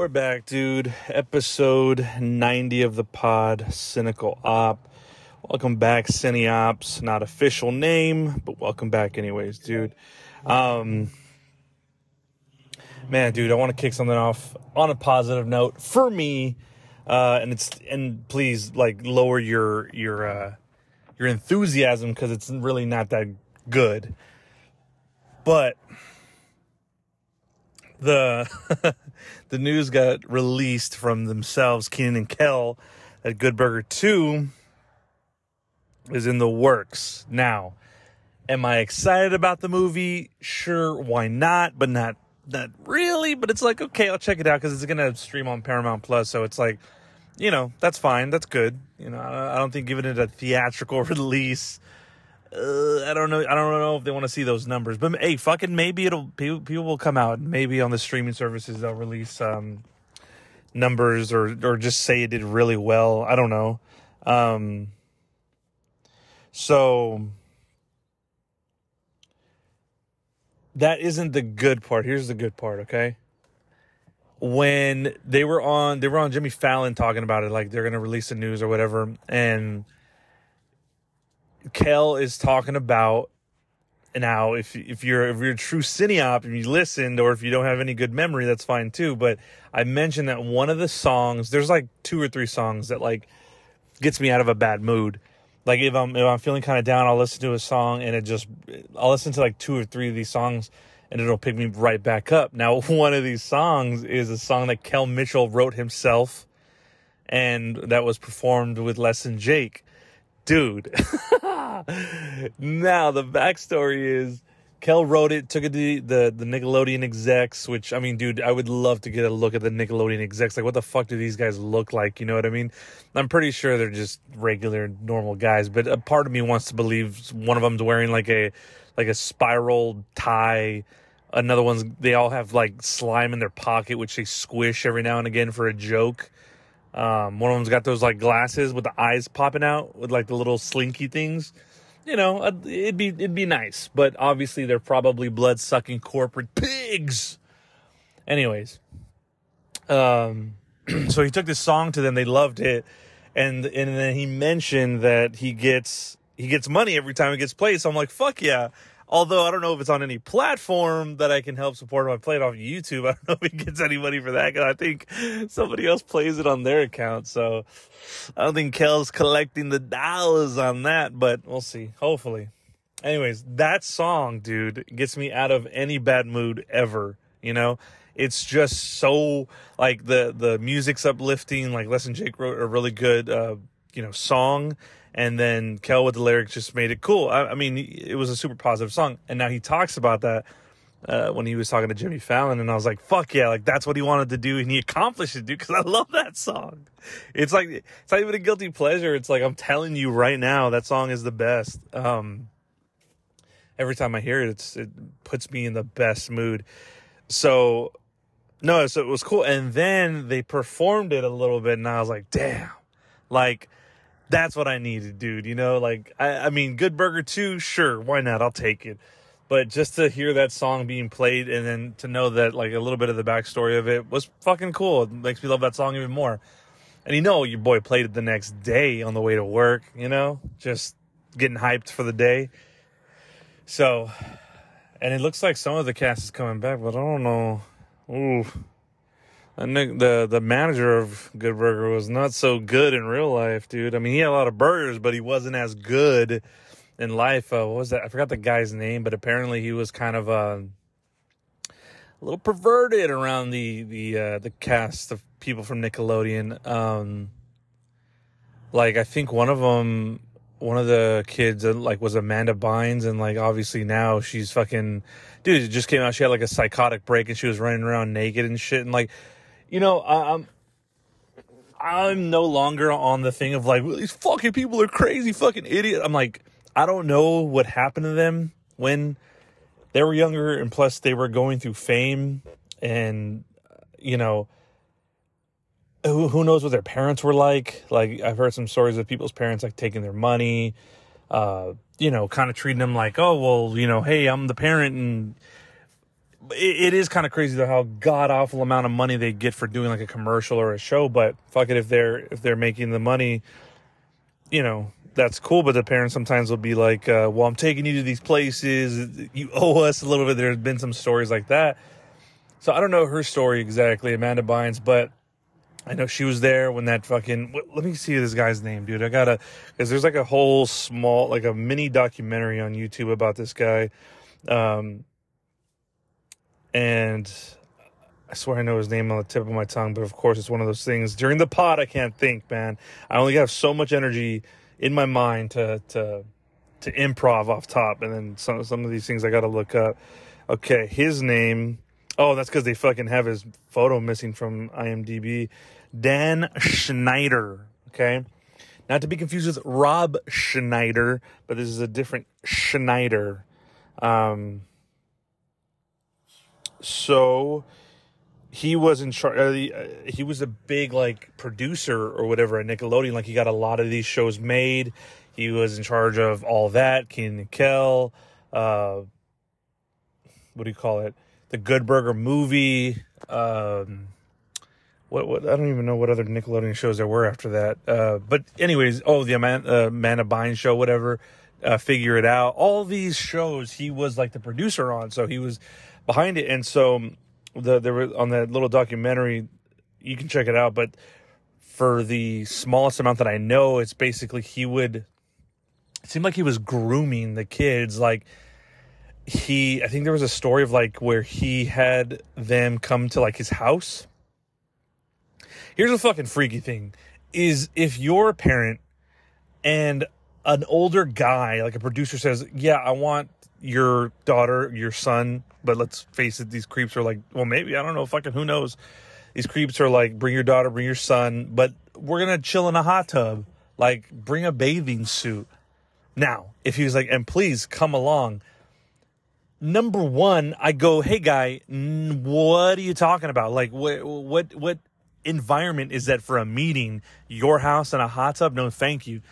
We're back, dude. Episode 90 of the pod, Cynical Op. Welcome back, Ops. Not official name, but welcome back anyways, dude. Um, man, dude, I want to kick something off on a positive note for me. Uh, and it's and please like lower your your uh, your enthusiasm because it's really not that good. But the the news got released from themselves, Kenan and Kel, that Good Burger 2 is in the works. Now, am I excited about the movie? Sure, why not? But not not really, but it's like okay, I'll check it out cuz it's going to stream on Paramount Plus, so it's like you know, that's fine. That's good. You know, I don't think giving it a theatrical release uh, I don't know. I don't know if they want to see those numbers, but hey, fucking maybe it'll people, people will come out. Maybe on the streaming services they'll release um, numbers or or just say it did really well. I don't know. Um, so that isn't the good part. Here's the good part. Okay, when they were on, they were on Jimmy Fallon talking about it, like they're gonna release the news or whatever, and Kel is talking about now if if you're if you're a true cineop and you listened or if you don't have any good memory that's fine too but i mentioned that one of the songs there's like two or three songs that like gets me out of a bad mood. Like if i'm if i'm feeling kind of down i'll listen to a song and it just i'll listen to like two or three of these songs and it'll pick me right back up. Now one of these songs is a song that kel mitchell wrote himself and that was performed with less than jake dude. now the backstory is Kel wrote it, took it to the, the Nickelodeon execs, which I mean, dude, I would love to get a look at the Nickelodeon execs. Like, what the fuck do these guys look like? You know what I mean? I'm pretty sure they're just regular, normal guys, but a part of me wants to believe one of them's wearing like a like a spiral tie. Another one's they all have like slime in their pocket, which they squish every now and again for a joke. Um, one of them's got those like glasses with the eyes popping out with like the little slinky things. You know, uh, it'd be it'd be nice, but obviously they're probably blood sucking corporate pigs. Anyways, um, so he took this song to them. They loved it, and and then he mentioned that he gets he gets money every time it gets played. So I'm like, fuck yeah! Although I don't know if it's on any platform that I can help support if I play it off YouTube. I don't know if he gets any money for that because I think somebody else plays it on their account. So I don't think Kel's collecting the dollars on that, but we'll see. Hopefully. Anyways, that song, dude, gets me out of any bad mood ever. You know, it's just so like the the music's uplifting. Like Less Than Jake wrote a really good, uh, you know, song and then Kel with the lyrics just made it cool. I, I, mean, it was a super positive song, and now he talks about that uh, when he was talking to Jimmy Fallon, and I was like, "Fuck yeah!" Like that's what he wanted to do, and he accomplished it, dude. Because I love that song. It's like it's not even a guilty pleasure. It's like I'm telling you right now, that song is the best. Um, every time I hear it, it puts me in the best mood. So no, so it was cool, and then they performed it a little bit, and I was like, "Damn!" Like that's what I needed, dude. You know, like I, I mean, Good Burger 2, sure, why not? I'll take it. But just to hear that song being played and then to know that like a little bit of the backstory of it was fucking cool. It makes me love that song even more. And you know, your boy played it the next day on the way to work, you know, just getting hyped for the day. So, and it looks like some of the cast is coming back, but I don't know. Ooh, the the manager of Good Burger was not so good in real life, dude. I mean, he had a lot of burgers, but he wasn't as good in life. Uh, what was that? I forgot the guy's name, but apparently he was kind of uh, a little perverted around the the uh, the cast of people from Nickelodeon. Um, like I think one of them, one of the kids, uh, like was Amanda Bynes, and like obviously now she's fucking dude. It just came out. She had like a psychotic break, and she was running around naked and shit, and like you know, I'm I'm no longer on the thing of like these fucking people are crazy, fucking idiot. I'm like, I don't know what happened to them when they were younger, and plus they were going through fame, and you know, who who knows what their parents were like? Like I've heard some stories of people's parents like taking their money, uh, you know, kind of treating them like, oh well, you know, hey, I'm the parent and it, is kind of crazy though how god awful amount of money they get for doing like a commercial or a show. But fuck it, if they're if they're making the money, you know that's cool. But the parents sometimes will be like, uh, "Well, I'm taking you to these places. You owe us a little bit." There's been some stories like that. So I don't know her story exactly, Amanda Bynes, but I know she was there when that fucking. Let me see this guy's name, dude. I gotta, because there's like a whole small, like a mini documentary on YouTube about this guy. Um, and I swear I know his name on the tip of my tongue, but of course it's one of those things. During the pod, I can't think, man. I only have so much energy in my mind to to to improv off top, and then some some of these things I got to look up. Okay, his name. Oh, that's because they fucking have his photo missing from IMDb. Dan Schneider. Okay, not to be confused with Rob Schneider, but this is a different Schneider. Um, so he was in charge. Uh, he was a big like producer or whatever at Nickelodeon. Like he got a lot of these shows made. He was in charge of all that. Kenan and Kel. Uh, what do you call it? The Good Burger movie. Um, what what I don't even know what other Nickelodeon shows there were after that. Uh, but anyways, oh the Amanda, uh, Amanda show, whatever. Uh, figure it out. All these shows he was like the producer on, so he was behind it. And so um, the there were on that little documentary, you can check it out. But for the smallest amount that I know, it's basically he would. It seemed like he was grooming the kids. Like he, I think there was a story of like where he had them come to like his house. Here's a fucking freaky thing: is if you're a parent and an older guy, like a producer, says, "Yeah, I want your daughter, your son, but let's face it, these creeps are like, well, maybe, I don't know, fucking who knows. These creeps are like, bring your daughter, bring your son, but we're to chill in a hot tub. Like, bring a bathing suit. Now, if he was like, and please come along. Number one, I go, hey guy, what are you talking about? Like, what, what, what environment is that for a meeting? Your house and a hot tub? No, thank you.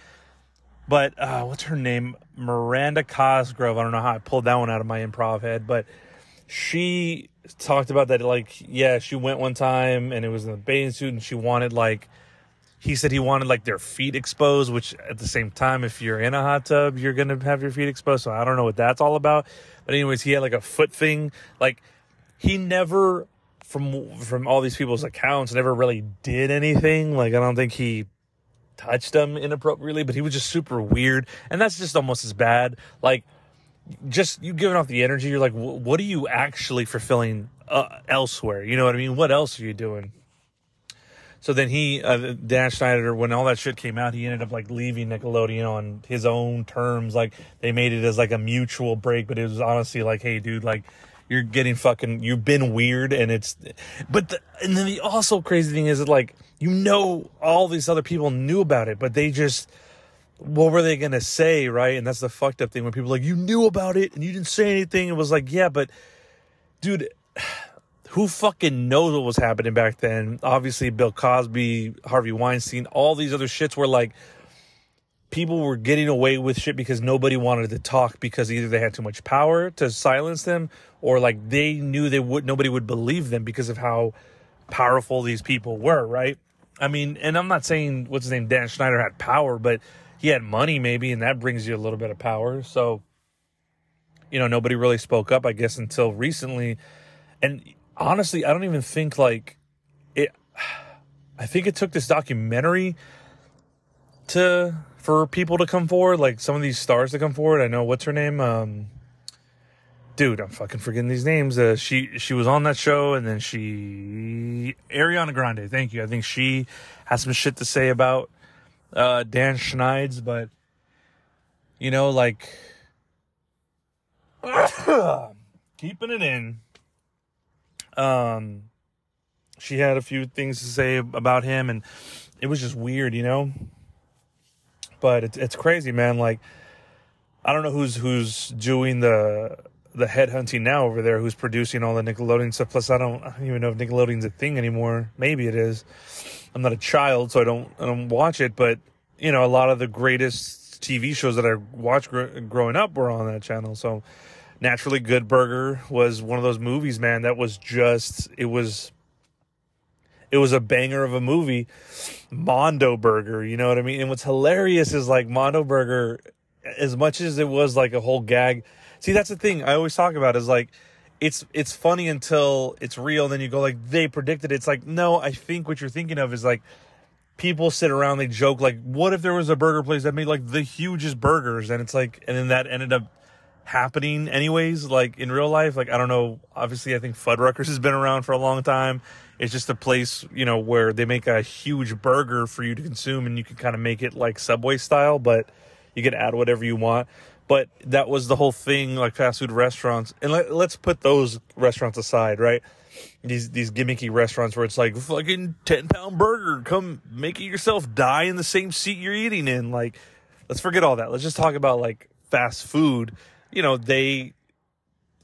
But uh, what's her name? Miranda Cosgrove. I don't know how I pulled that one out of my improv head, but she talked about that. Like, yeah, she went one time and it was in a bathing suit, and she wanted like he said he wanted like their feet exposed. Which at the same time, if you're in a hot tub, you're gonna have your feet exposed. So I don't know what that's all about. But anyways, he had like a foot thing. Like he never from from all these people's accounts never really did anything. Like I don't think he touched them inappropriately, but he was just super weird. And that's just almost as bad. Like, just you giving off the energy, you're like, what are you actually fulfilling uh, elsewhere? You know what I mean? What else are you doing? So then he, uh, Dan Schneider, when all that shit came out, he ended up like leaving Nickelodeon on his own terms. Like they made it as like a mutual break, but it was honestly like, hey, dude, like you're getting fucking, you've been weird, and it's, but the, and then the also crazy thing is that like you know all these other people knew about it, but they just what were they gonna say, right? And that's the fucked up thing when people like, you knew about it and you didn't say anything. It was like, yeah, but dude, who fucking knows what was happening back then? Obviously, Bill Cosby, Harvey Weinstein, all these other shits were like people were getting away with shit because nobody wanted to talk because either they had too much power to silence them or like they knew they would nobody would believe them because of how powerful these people were, right? I mean, and I'm not saying what's his name, Dan Schneider had power, but he had money maybe, and that brings you a little bit of power. So, you know, nobody really spoke up, I guess, until recently. And honestly, I don't even think like it. I think it took this documentary to for people to come forward, like some of these stars to come forward. I know what's her name, um, dude, I'm fucking forgetting these names. Uh, she she was on that show, and then she Ariana Grande. Thank you. I think she has some shit to say about uh, Dan Schneids, but you know, like keeping it in. Um, she had a few things to say about him, and it was just weird, you know. But it's it's crazy, man. Like I don't know who's who's doing the the headhunting now over there who's producing all the Nickelodeon stuff. Plus, I don't, I don't even know if Nickelodeon's a thing anymore. Maybe it is. I'm not a child, so I don't I don't watch it. But you know, a lot of the greatest TV shows that I watched gr- growing up were on that channel. So Naturally Good Burger was one of those movies, man, that was just it was it was a banger of a movie. Mondo Burger, you know what I mean? And what's hilarious is like Mondo Burger, as much as it was like a whole gag. See, that's the thing I always talk about is like it's it's funny until it's real, then you go like they predicted. It. It's like no, I think what you're thinking of is like people sit around, they joke like, what if there was a burger place that made like the hugest burgers, and it's like, and then that ended up happening anyways like in real life like i don't know obviously i think fuddruckers has been around for a long time it's just a place you know where they make a huge burger for you to consume and you can kind of make it like subway style but you can add whatever you want but that was the whole thing like fast food restaurants. And let, let's put those restaurants aside right? These these gimmicky restaurants where it's like fucking 10 pound burger come make it yourself die in the same seat you're eating in. Like let's forget all that. Let's just talk about like fast food. You know, they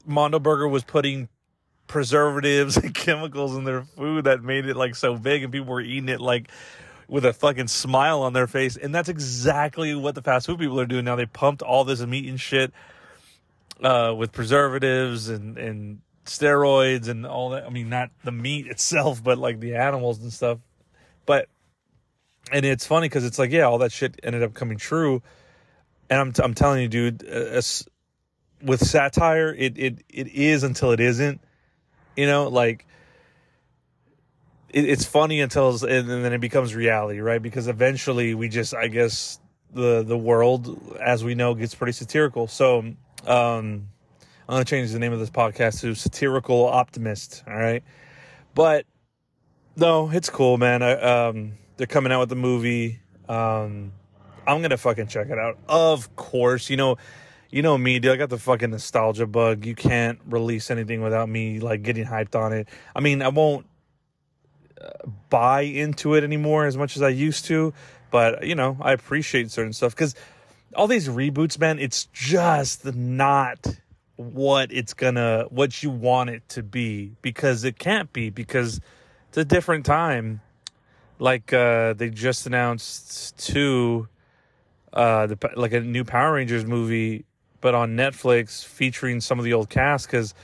Mondo Burger was putting preservatives and chemicals in their food that made it like so big and people were eating it like with a fucking smile on their face. And that's exactly what the fast food people are doing now. They pumped all this meat and shit uh, with preservatives and, and steroids and all that. I mean, not the meat itself, but like the animals and stuff. But, and it's funny because it's like, yeah, all that shit ended up coming true. And I'm, t- I'm telling you, dude, uh, with satire, it it it is until it isn't. You know, like it, it's funny until and then it becomes reality, right? Because eventually we just, I guess, the the world as we know gets pretty satirical. So um, I'm gonna change the name of this podcast to Satirical Optimist. All right, but no, it's cool, man. I, um, they're coming out with the movie. Um, I'm gonna fucking check it out. Of course, you know you know me, dude. I got the fucking nostalgia bug. You can't release anything without me like getting hyped on it. I mean, I won't buy into it anymore as much as I used to, but you know, I appreciate certain stuff because all these reboots, man, it's just not what it's gonna what you want it to be because it can't be because it's a different time. Like uh they just announced two uh the like a new Power Rangers movie but on Netflix featuring some of the old cast because,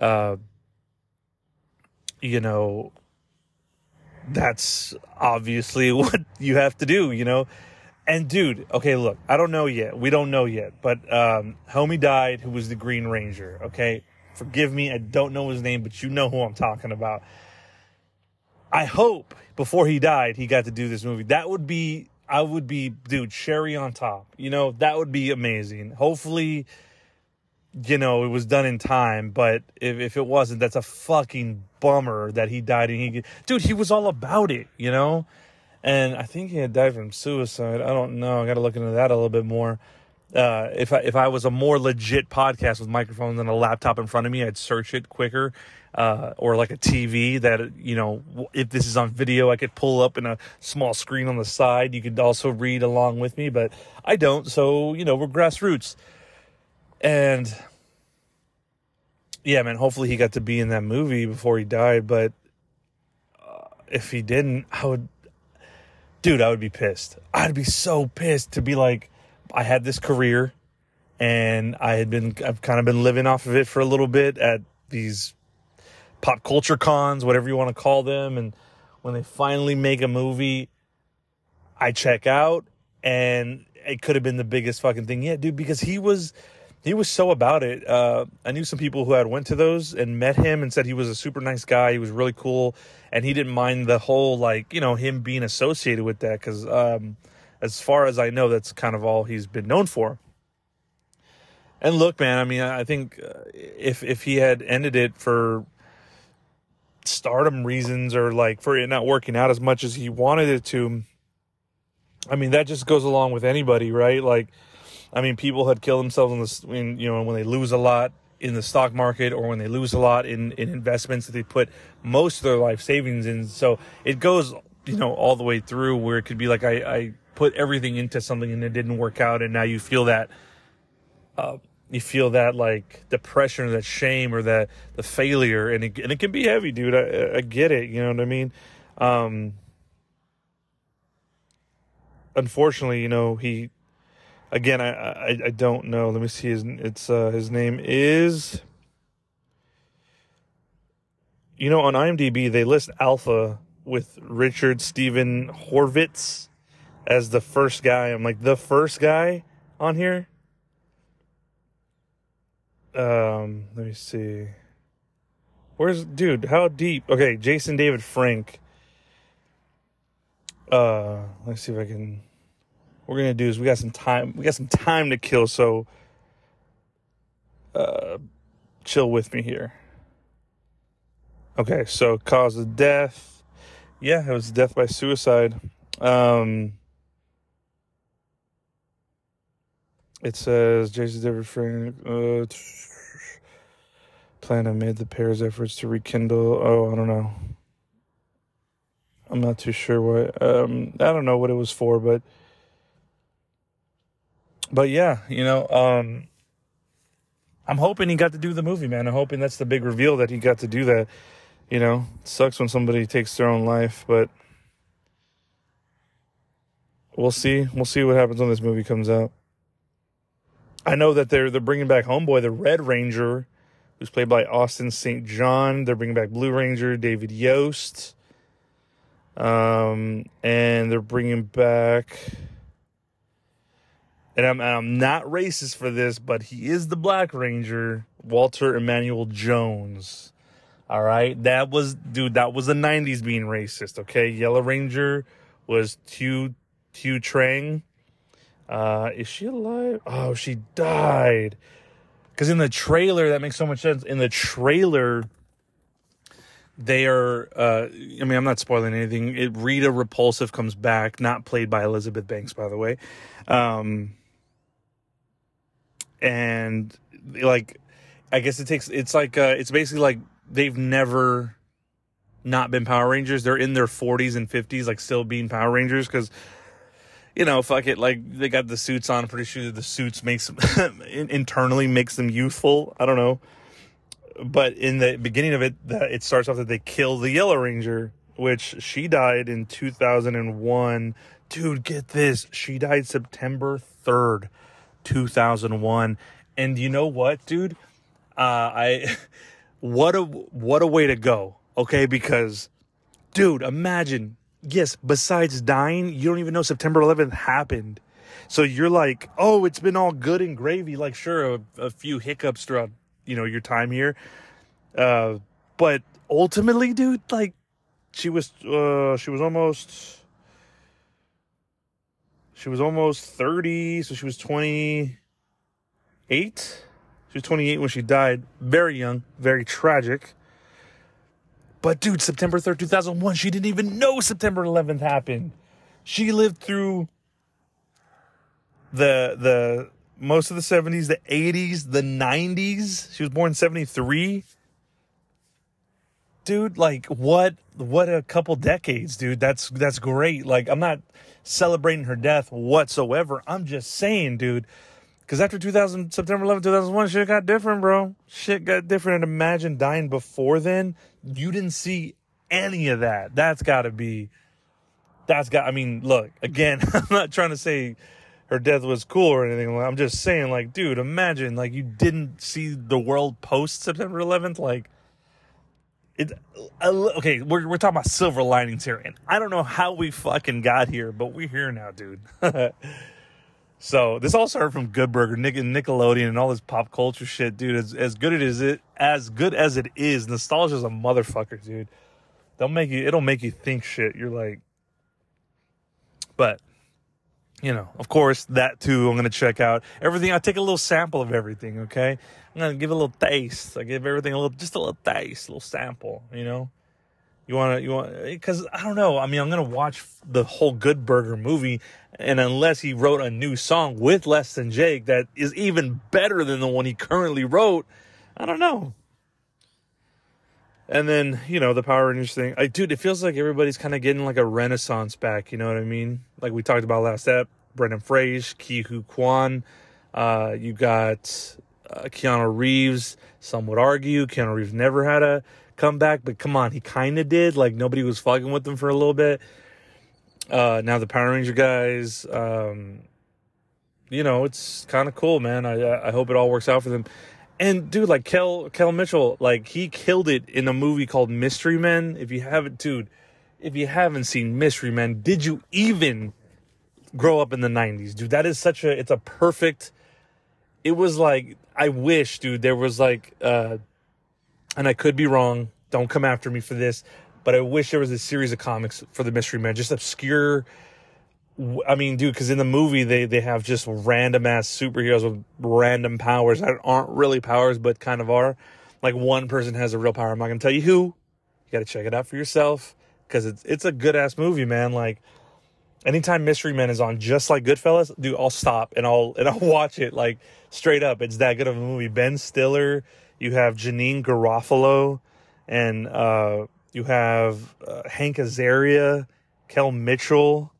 uh, you know, that's obviously what you have to do, you know. And dude, okay, look, I don't know yet. We don't know yet, but um, homie died who was the Green Ranger. Okay, forgive me, I don't know his name, but you know who I'm talking about. I hope before he died, he got to do this movie. That would be I would be, dude, cherry on top. You know, that would be amazing. Hopefully, you know, it was done in time, but if, if it wasn't, that's a fucking bummer that he died. And he, dude, he was all about it, you know? And I think he had died from suicide. I don't know. I got to look into that a little bit more. Uh, if I, if I was a more legit podcast with microphones and a laptop in front of me, I'd search it quicker uh, or like a TV that, you know, if this is on video, I could pull up in a small screen on the side. You could also read along with me, but I don't. So, you know, we're grassroots. And yeah, man, hopefully he got to be in that movie before he died. But uh, if he didn't, I would, dude, I would be pissed. I'd be so pissed to be like, I had this career and I had been, I've kind of been living off of it for a little bit at these pop culture cons, whatever you want to call them. And when they finally make a movie, I check out and it could have been the biggest fucking thing yet, dude, because he was, he was so about it. Uh, I knew some people who had went to those and met him and said he was a super nice guy. He was really cool. And he didn't mind the whole, like, you know, him being associated with that. Cause, um, as far as I know, that's kind of all he's been known for. And look, man, I mean, I think uh, if if he had ended it for stardom reasons or like for it not working out as much as he wanted it to. I mean, that just goes along with anybody, right? Like, I mean, people had killed themselves in this, in, you know, when they lose a lot in the stock market or when they lose a lot in, in investments that they put most of their life savings in. So it goes, you know, all the way through where it could be like, I, I put everything into something and it didn't work out. And now you feel that, uh, you feel that like depression or that shame or that the failure and it, and it can be heavy dude I, I get it you know what i mean um unfortunately you know he again, I, I I don't know. Let me see his it's uh his name is you know on IMDb they list Alpha with Richard Steven Horvitz as the first guy. I'm like the first guy on here. Um, let me see. Where's dude? How deep? Okay, Jason David Frank. Uh, let's see if I can. We're gonna do is we got some time. We got some time to kill. So, uh, chill with me here. Okay, so cause of death. Yeah, it was death by suicide. Um, it says Jason David Frank. Uh, plan amid the pair's efforts to rekindle. Oh, I don't know. I'm not too sure what. Um, I don't know what it was for, but but yeah, you know, um, I'm hoping he got to do the movie, man. I'm hoping that's the big reveal that he got to do that. You know, sucks when somebody takes their own life, but we'll see. We'll see what happens when this movie comes out. I know that they're they're bringing back Homeboy, the Red Ranger who's played by Austin St. John. They're bringing back Blue Ranger, David Yost. Um, and they're bringing back, and I'm, and I'm not racist for this, but he is the Black Ranger, Walter Emmanuel Jones. All right, that was dude. That was the '90s being racist. Okay, Yellow Ranger was Thuy Thuy Trang. Uh, is she alive? Oh, she died. Because in the trailer, that makes so much sense. In the trailer, they are. Uh, I mean, I'm not spoiling anything. It, Rita Repulsa comes back, not played by Elizabeth Banks, by the way. Um, and like, I guess it takes. It's like. Uh, it's basically like they've never not been Power Rangers. They're in their 40s and 50s, like still being Power Rangers because you know, fuck it. Like they got the suits on. Pretty sure the suits makes internally makes them youthful. I don't know. But in the beginning of it, that it starts off that they kill the Yellow Ranger, which she died in 2001. Dude, get this. She died September 3rd, 2001. And you know what, dude? Uh, I, what a, what a way to go. Okay. Because dude, imagine yes, besides dying, you don't even know September 11th happened. So you're like, oh, it's been all good and gravy. Like, sure, a, a few hiccups throughout, you know, your time here. Uh, but ultimately, dude, like, she was, uh, she was almost, she was almost 30. So she was 28. She was 28 when she died. Very young, very tragic. But dude, September 3rd, 2001, she didn't even know September 11th happened. She lived through the the most of the 70s, the 80s, the 90s. She was born 73. Dude, like what what a couple decades, dude. That's that's great. Like I'm not celebrating her death whatsoever. I'm just saying, dude, because after 2000, September 11, 2001, shit got different, bro. Shit got different. And imagine dying before then. You didn't see any of that. That's got to be, that's got, I mean, look, again, I'm not trying to say her death was cool or anything. I'm just saying, like, dude, imagine, like, you didn't see the world post September 11th. Like, it, okay, we're, we're talking about silver linings here. And I don't know how we fucking got here, but we're here now, dude. So this all started from Good Burger, Nick Nickelodeon, and all this pop culture shit, dude. As, as good it is, it as good as it is, nostalgia is a motherfucker, dude. They'll make you. It'll make you think shit. You're like, but you know, of course, that too. I'm gonna check out everything. I take a little sample of everything. Okay, I'm gonna give a little taste. I give everything a little, just a little taste, a little sample. You know, you want to, you want, because I don't know. I mean, I'm going to watch the whole Good Burger movie. And unless he wrote a new song with Less Than Jake that is even better than the one he currently wrote, I don't know. And then, you know, the Power Rangers thing. Dude, it feels like everybody's kind of getting like a renaissance back. You know what I mean? Like we talked about last ep. Brendan Fraser, Ke Huy Quan. Uh, you got uh, Keanu Reeves. Some would argue Keanu Reeves never had a comeback, but come on, he kind of did. Like nobody was fucking with him for a little bit. Uh, now the Power Ranger guys, um, you know, it's kind of cool, man. I I hope it all works out for them. And dude, like Kel Kel Mitchell, like he killed it in a movie called Mystery Men. If you haven't, dude, if you haven't seen Mystery Men, did you even grow up in the '90s, dude? That is such a it's a perfect. It was like I wish, dude, there was like, uh and I could be wrong. Don't come after me for this, but I wish there was a series of comics for the Mystery Men, just obscure I mean, dude, because in the movie they they have just random ass superheroes with random powers that aren't really powers, but kind of are. Like one person has a real power. I'm not gonna tell you who. You got to check it out for yourself because it's it's a good ass movie, man. Like anytime Mystery Men is on, just like Goodfellas, dude, I'll stop and I'll and I'll watch it like straight up. It's that good of a movie. Ben Stiller, you have Janeane Garofalo, and uh, you have uh, Hank Azaria, Kel Mitchell.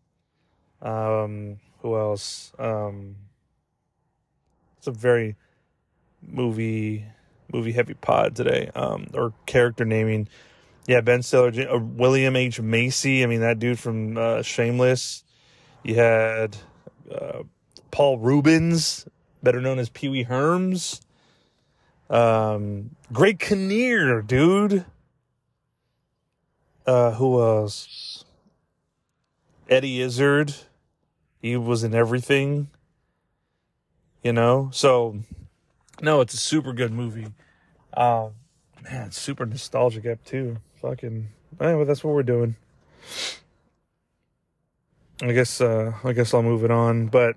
Um, who else? Um, it's a very movie movie heavy pod today. Um, or character naming. Yeah, Ben Stiller, uh, William H Macy. I mean that dude from uh, Shameless. You had uh, Paul Reubens, better known as Pee Wee Herms. Um, Greg Kinnear, dude. Uh, who else? Eddie Izzard. He was in everything. You know? So no, it's a super good movie. Uh, man, super nostalgic app too. Fucking anyway, that's what we're doing. I guess uh I guess I'll move it on, but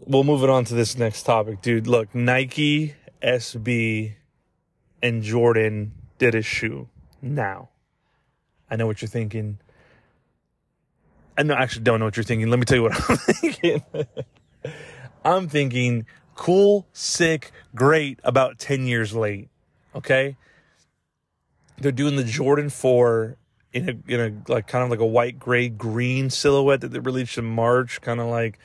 we'll move it on to this next topic, dude. Look, Nike, SB, and Jordan did a shoe. Now, I know what you're thinking. I know, actually don't know what you're thinking. Let me tell you what I'm thinking. I'm thinking cool, sick, great, about 10 years late. Okay. They're doing the Jordan 4 in a, in a, like, kind of like a white, gray, green silhouette that they released in March, kind of like,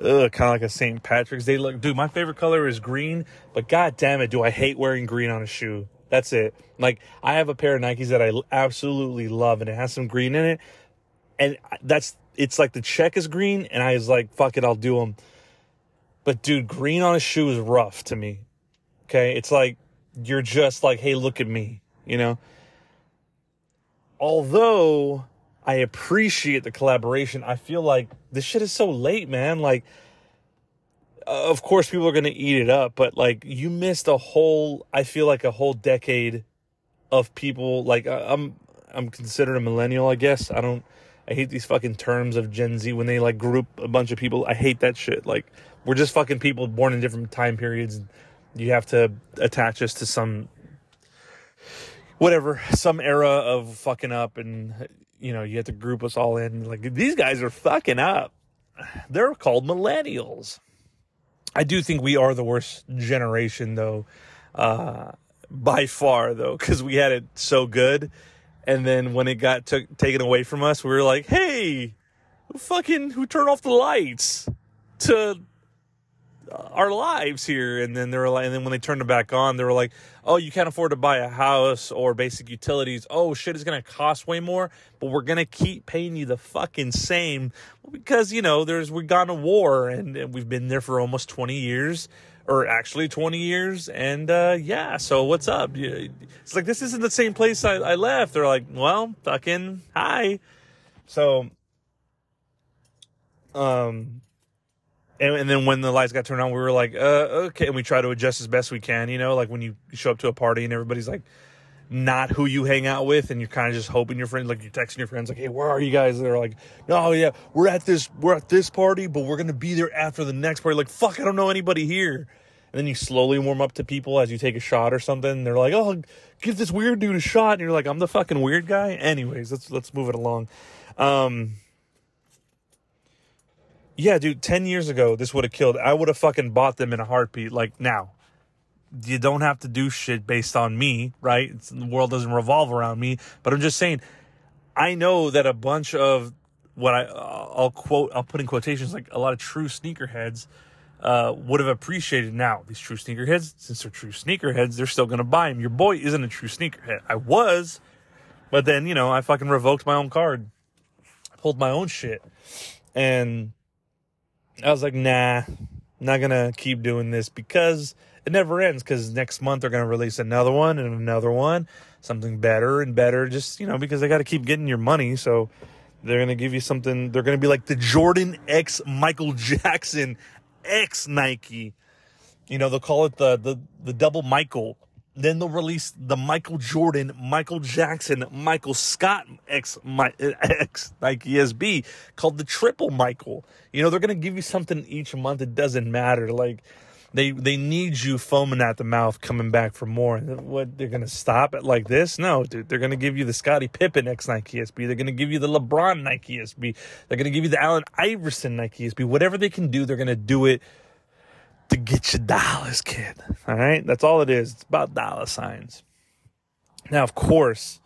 ugh, kind of like a St. Patrick's Day look. Dude, my favorite color is green, but god damn it, do I hate wearing green on a shoe. That's it. Like, I have a pair of Nikes that I absolutely love, and it has some green in it and that's it's like the check is green, and I was like, fuck it, I'll do them. But dude, green on a shoe is rough to me. Okay, it's like you're just like, hey, look at me, you know. Although I appreciate the collaboration, I feel like this shit is so late, man. Like, uh, of course, people are gonna eat it up, but like, you missed a whole. I feel like a whole decade of people. Like, I'm I'm considered a millennial, I guess. I don't I hate these fucking terms of Gen Z when they like group a bunch of people. I hate that shit. Like we're just fucking people born in different time periods. You have to attach us to some whatever, some era of fucking up and you know, you have to group us all in. Like these guys are fucking up. They're called millennials. I do think we are the worst generation though. Uh by far though, because we had it so good and then when it got taken away from us, we were like, "Hey, who fucking who turned off the lights to uh, our lives here?" And then they were like, and then when they turned it back on, they were like, "Oh, you can't afford to buy a house or basic utilities. Oh, shit is gonna cost way more, but we're gonna keep paying you the fucking same because you know there's we've gone to war and, and we've been there for almost twenty years." Or actually 20 years. And uh, yeah, so what's up? It's like, this isn't the same place I, I left. They're like, well, fucking hi. So, um, and, and then when the lights got turned on, we were like, uh, okay. And we try to adjust as best we can, you know, like when you show up to a party and everybody's like, not who you hang out with, and you're kind of just hoping your friends, like you're texting your friends, like, "Hey, where are you guys?" And they're like, "No, yeah, we're at this, we're at this party, but we're gonna be there after the next party." Like, fuck, I don't know anybody here. And then you slowly warm up to people as you take a shot or something. They're like, "Oh, give this weird dude a shot," and you're like, "I'm the fucking weird guy." Anyways, let's let's move it along. Um, yeah, dude, 10 years ago, this would have killed. I would have fucking bought them in a heartbeat. Like now, you don't have to do shit based on me, right? It's, the world doesn't revolve around me. But I'm just saying, I know that a bunch of what I I'll quote I'll put in quotations like a lot of true sneakerheads uh, would have appreciated. Now these true sneakerheads, since they're true sneakerheads, they're still gonna buy them. Your boy isn't a true sneakerhead. I was, but then you know I fucking revoked my own card, pulled my own shit. And I was like, nah, not gonna keep doing this because it never ends. Because next month they're gonna release another one and another one, something better and better. Just you know, because they got to keep getting your money. So they're gonna give you something. They're gonna be like the Jordan X Michael Jackson X Nike. You know, they'll call it the the the double Michael. Then they'll release the Michael Jordan, Michael Jackson, Michael Scott X My, X Nike SB called the triple Michael. You know, they're gonna give you something each month. It doesn't matter. Like they they need you foaming at the mouth, coming back for more. What they're gonna stop it like this? No, dude. They're gonna give you the Scottie Pippen X Nike SB. They're gonna give you the LeBron Nike SB. They're gonna give you the Allen Iverson Nike SB. Whatever they can do, they're gonna do it to get your dollars, kid. All right, that's all it is. It's about dollar signs. Now, of course,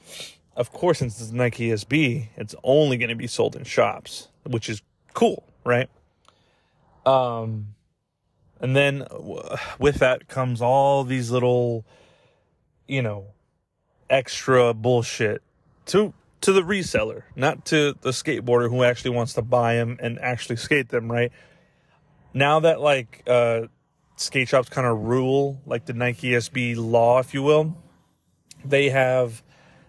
of course, since it's Nike SB, it's only going to be sold in shops, which is cool, right? Um, and then with that comes all these little, you know, extra bullshit to to the reseller, not to the skateboarder who actually wants to buy them and actually skate them, right? Now that like uh skate shops kind of rule like the Nike SB law, if you will, they have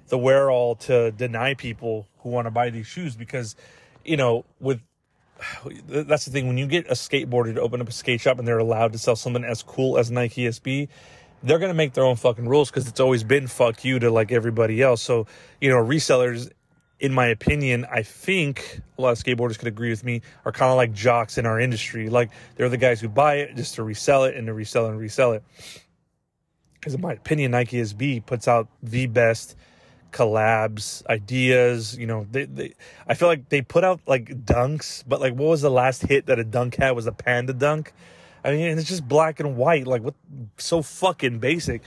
the where all to deny people who want to buy these shoes because, you know, with that's the thing when you get a skateboarder to open up a skate shop and they're allowed to sell something as cool as Nike SB, they're gonna make their own fucking rules because it's always been fuck you to like everybody else. So you know, resellers, in my opinion, I think a lot of skateboarders could agree with me, are kind of like jocks in our industry. Like they're the guys who buy it just to resell it and to resell and resell it. Because in my opinion, Nike SB puts out the best collabs, ideas. You know, they, they I feel like they put out like dunks, but like what was the last hit that a dunk had was a panda dunk. I mean, it's just black and white, like what so fucking basic.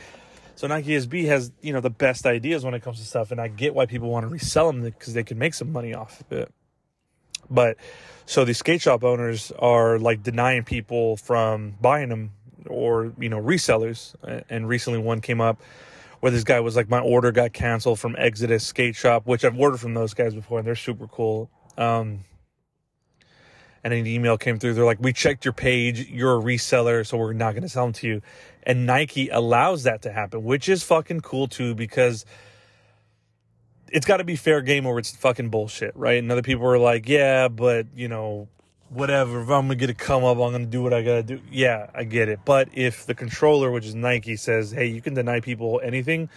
So Nike SB has, you know, the best ideas when it comes to stuff, and I get why people want to resell them because they can make some money off of it. But so these skate shop owners are like denying people from buying them or you know resellers. And recently, one came up where this guy was like, my order got canceled from Exodus Skate Shop, which I've ordered from those guys before, and they're super cool. Um, and an email came through. They're like, we checked your page. You're a reseller, so we're not going to sell them to you. And Nike allows that to happen, which is fucking cool too, because it's got to be fair game or it's fucking bullshit, right? And other people are like, yeah, but you know, whatever. If I'm gonna get a come up, I'm gonna do what I gotta do. Yeah, I get it. But if the controller, which is Nike, says, "Hey, you can deny people anything,"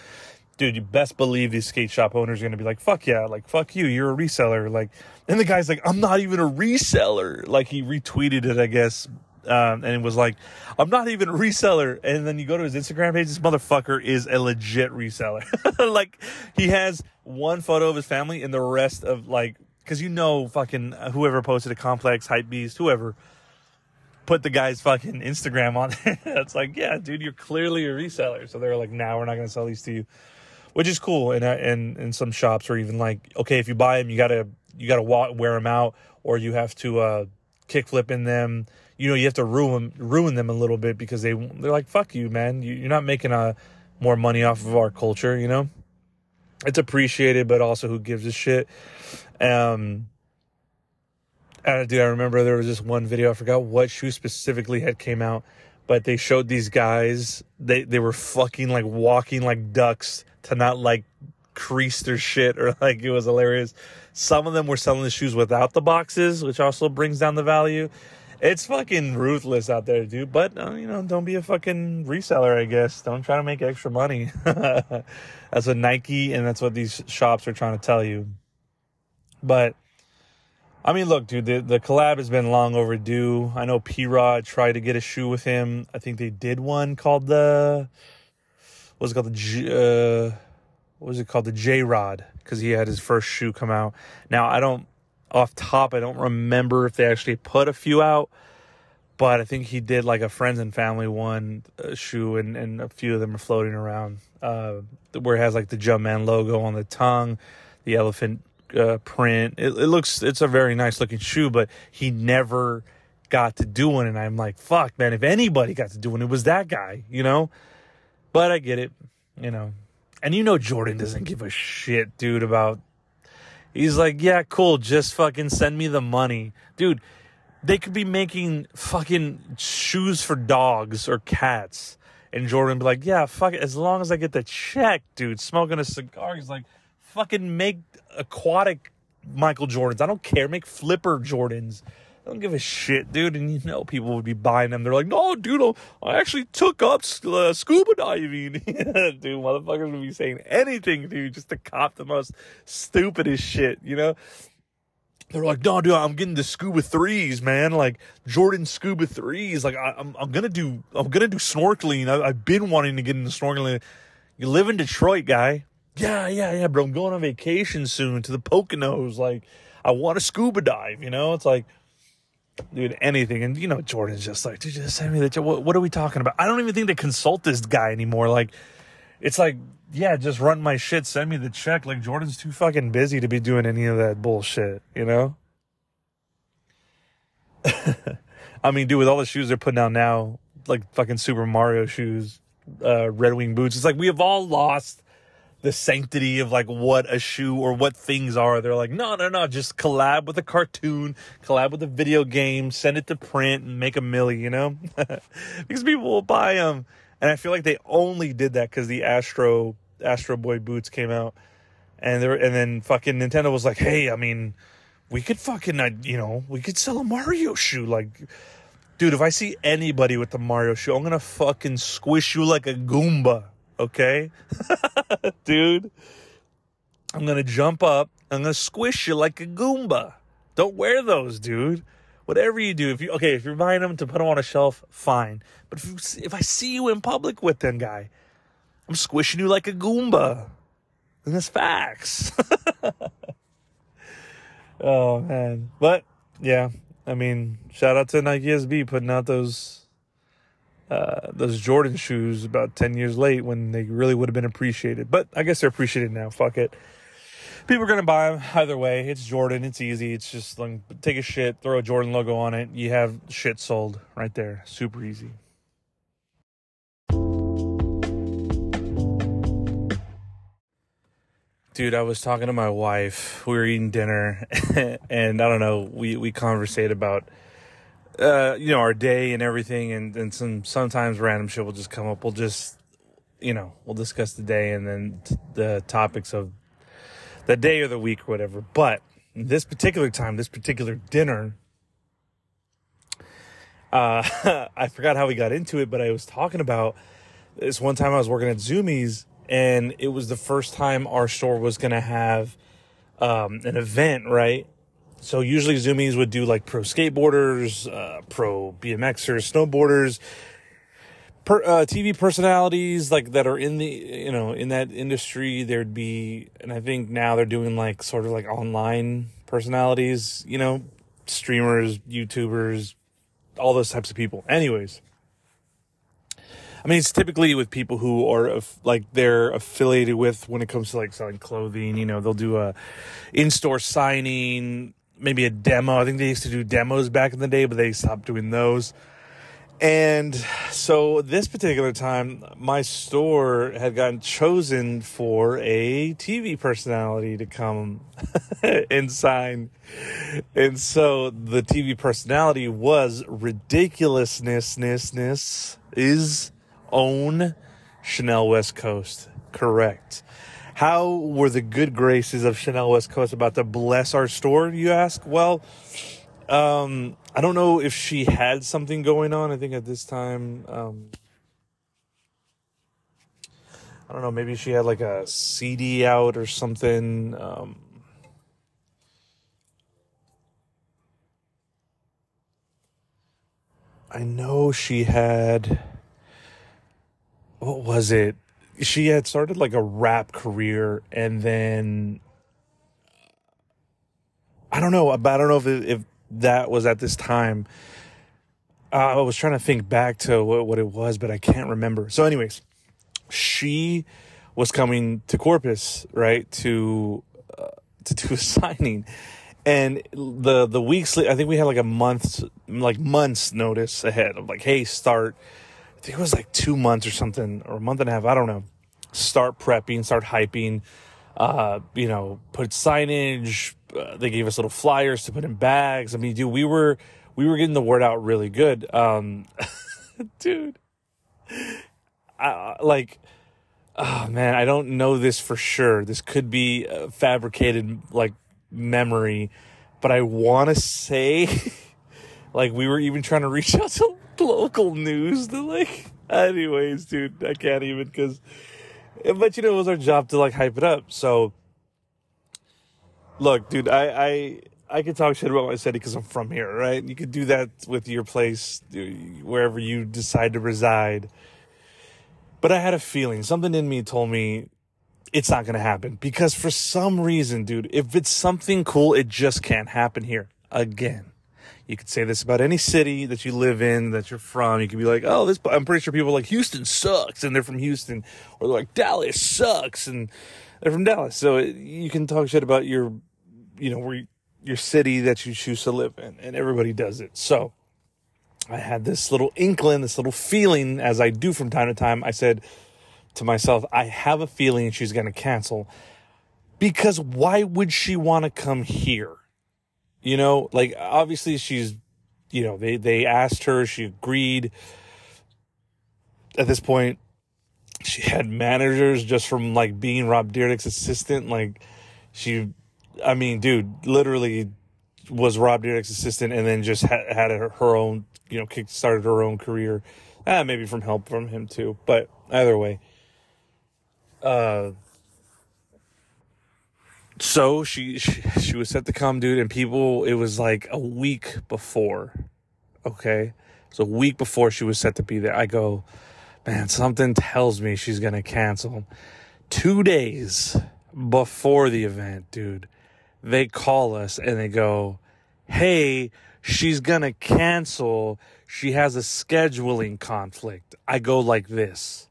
dude, you best believe these skate shop owners are gonna be like, "Fuck yeah!" Like, "Fuck you, you're a reseller." Like, and the guy's like, "I'm not even a reseller." Like, he retweeted it, I guess. Um, and it was like, I'm not even a reseller. And then you go to his Instagram page, this motherfucker is a legit reseller. like, he has one photo of his family and the rest of like because you know fucking uh, whoever posted a complex hype beast whoever put the guy's fucking instagram on it's like yeah dude you're clearly a reseller. So they're like now nah, we're not going to sell these to you. Which is cool. And and in some shops are even like okay if you buy them you gotta you gotta wear them out or you have to uh kickflip in them. You know you have to ruin ruin them a little bit because they they're like fuck you man. You, you're not making a uh, more money off of our culture you know? It's appreciated but also who gives a shit um, and dude, I remember there was this one video. I forgot what shoe specifically had came out, but they showed these guys. They they were fucking like walking like ducks to not like crease their shit or like it was hilarious. Some of them were selling the shoes without the boxes, which also brings down the value. It's fucking ruthless out there, dude. But uh, you know, don't be a fucking reseller. I guess don't try to make extra money. that's what Nike and that's what these shops are trying to tell you. But I mean, look, dude, the, the collab has been long overdue. I know P Rod tried to get a shoe with him. I think they did one called the what's it called the G, uh, what was it called the J Rod because he had his first shoe come out. Now I don't off top I don't remember if they actually put a few out, but I think he did like a friends and family one uh, shoe and and a few of them are floating around uh, where it has like the Jumpman logo on the tongue, the elephant uh, print. It, it, looks it's a very nice looking shoe, but he never got to do one. And I'm like, fuck, man, if anybody got to do one, it was that guy, you know. But I get it, you know. And you know Jordan doesn't give a shit, dude, about He's like, yeah, cool. Just fucking send me the money, dude. They could be making fucking shoes for dogs or cats, and Jordan be like, yeah, fuck it. As long as I get the check, dude. Smoking a cigar. He's like, fucking make aquatic Michael Jordans. I don't care. Make flipper Jordans. I don't give a shit, dude. And you know people would be buying them. They're like, no, dude, I actually took up uh, scuba diving. dude, motherfuckers would be saying anything, dude, just to cop the most stupidest shit, you know? They're like, no, dude, I'm getting the scuba threes, man. Like Jordan scuba threes. Like I, am I'm, I'm gonna do, I'm gonna do snorkeling. I, I've been wanting to get into snorkeling. You live in Detroit, guy. Yeah, yeah, yeah, bro. I'm going on vacation soon to the Poconos. Like, I want to scuba dive. You know, it's like dude, anything. And you know, Jordan's just like, dude, just send me the. What, what are we talking about? I don't even think they consult this guy anymore. Like, it's like, yeah, just run my shit, send me the check. Like, Jordan's too fucking busy to be doing any of that bullshit, you know? I mean, dude, with all the shoes they're putting out now, like fucking Super Mario shoes, uh, Red Wing boots, it's like we have all lost the sanctity of like what a shoe or what things are. They're like, no, no, no, just collab with a cartoon, collab with a video game, send it to print and make a milli, you know? because people will buy them. And I feel like they only did that because the Astro Astro Boy boots came out, and there and then fucking Nintendo was like, hey, I mean, we could fucking uh, you know we could sell a Mario shoe, like. Dude, if I see anybody with the Mario shoe, I'm gonna fucking squish you like a Goomba okay? Dude, I'm gonna jump up. I'm gonna squish you like a Goomba. Don't wear those, dude. Whatever you do, if you okay, if you're buying them to put them on a shelf, fine. But if you, if I see you in public with them, guy, I'm squishing you like a Goomba. And that's facts. oh man, but yeah, I mean, shout out to Nike SB putting out those uh, those Jordan shoes about 10 years late when they really would have been appreciated. But I guess they're appreciated now. Fuck it. People are going to buy them either way. It's Jordan. It's easy. It's just like take a shit, throw a Jordan logo on it. You have shit sold right there. Super easy. Dude, I was talking to my wife. We were eating dinner, and I don't know. We we conversate about uh, you know, our day and everything, and, and some sometimes random shit will just come up. We'll just, you know, we'll discuss the day and then t- the topics of the day or the week or whatever. But this particular time, this particular dinner, uh, I forgot how we got into it, but I was talking about this one time I was working at Zumiez, and it was the first time our store was going to have um, an event, right? So usually Zumiez would do like pro skateboarders, uh, pro BMXers, snowboarders, per, uh, TV personalities like that are in the you know in that industry. There'd be, and I think now they're doing like sort of like online personalities, you know, streamers, YouTubers, all those types of people. Anyways. I mean, it's typically with people who are like they're affiliated with when it comes to like selling clothing. You know, they'll do a in-store signing, maybe a demo. I think they used to do demos back in the day, but they stopped doing those. And so this particular time, my store had gotten chosen for a TV personality to come and sign. And so the TV personality was ridiculousness is own Chanel West Coast. Correct. How were the good graces of Chanel West Coast about to bless our store, you ask? Well, um, I don't know if she had something going on. I think at this time, um, I don't know, maybe she had like a CD out or something. Um, I know she had. What was it? She had started like a rap career and then I don't know, I don't know if it, if that was at this time. Uh, I was trying to think back to what, what it was, but I can't remember. So, anyways, she was coming to Corpus, right, to uh, to do a signing, and the the weeks I think we had like a month, like months notice ahead of like, hey, start I think it was like two months or something, or a month and a half. I don't know. Start prepping, start hyping. uh, you know, put signage. Uh, they gave us little flyers to put in bags. I mean, dude, we were we were getting the word out really good, um, dude. I, like, oh man, I don't know this for sure. This could be fabricated like memory, but I want to say, like, we were even trying to reach out to local news to like. Anyways, dude, I can't even because but you know, it was our job to like hype it up. So, look, dude, I I I could talk shit about my city because I'm from here, right? You could do that with your place, wherever you decide to reside. But I had a feeling, something in me told me it's not going to happen because for some reason, dude, if it's something cool, it just can't happen here again. You could say this about any city that you live in, that you're from. You could be like, oh, this, I'm pretty sure people like, Houston sucks, and they're from Houston. Or they're like, Dallas sucks, and they're from Dallas. So it, you can talk shit about your, you know, where, your city that you choose to live in, and everybody does it. So I had this little inkling, this little feeling, as I do from time to time. I said to myself, I have a feeling she's going to cancel because why would she want to come here? You know, like obviously she's, you know, they, they asked her, she agreed. At this point, she had managers just from like being Rob Dyrdek's assistant. Like she, I mean, dude, literally was Rob Dyrdek's assistant and then just had, had her, own, you know, kick started her own career. Ah, maybe from help from him too. But either way, uh, so she, she she was set to come, dude, and people. It was like a week before. Okay, so a week before she was set to be there. I go, man, something tells me she's gonna cancel. Two days before the event, dude, they call us and they go, hey, she's gonna cancel. She has a scheduling conflict. I go like this.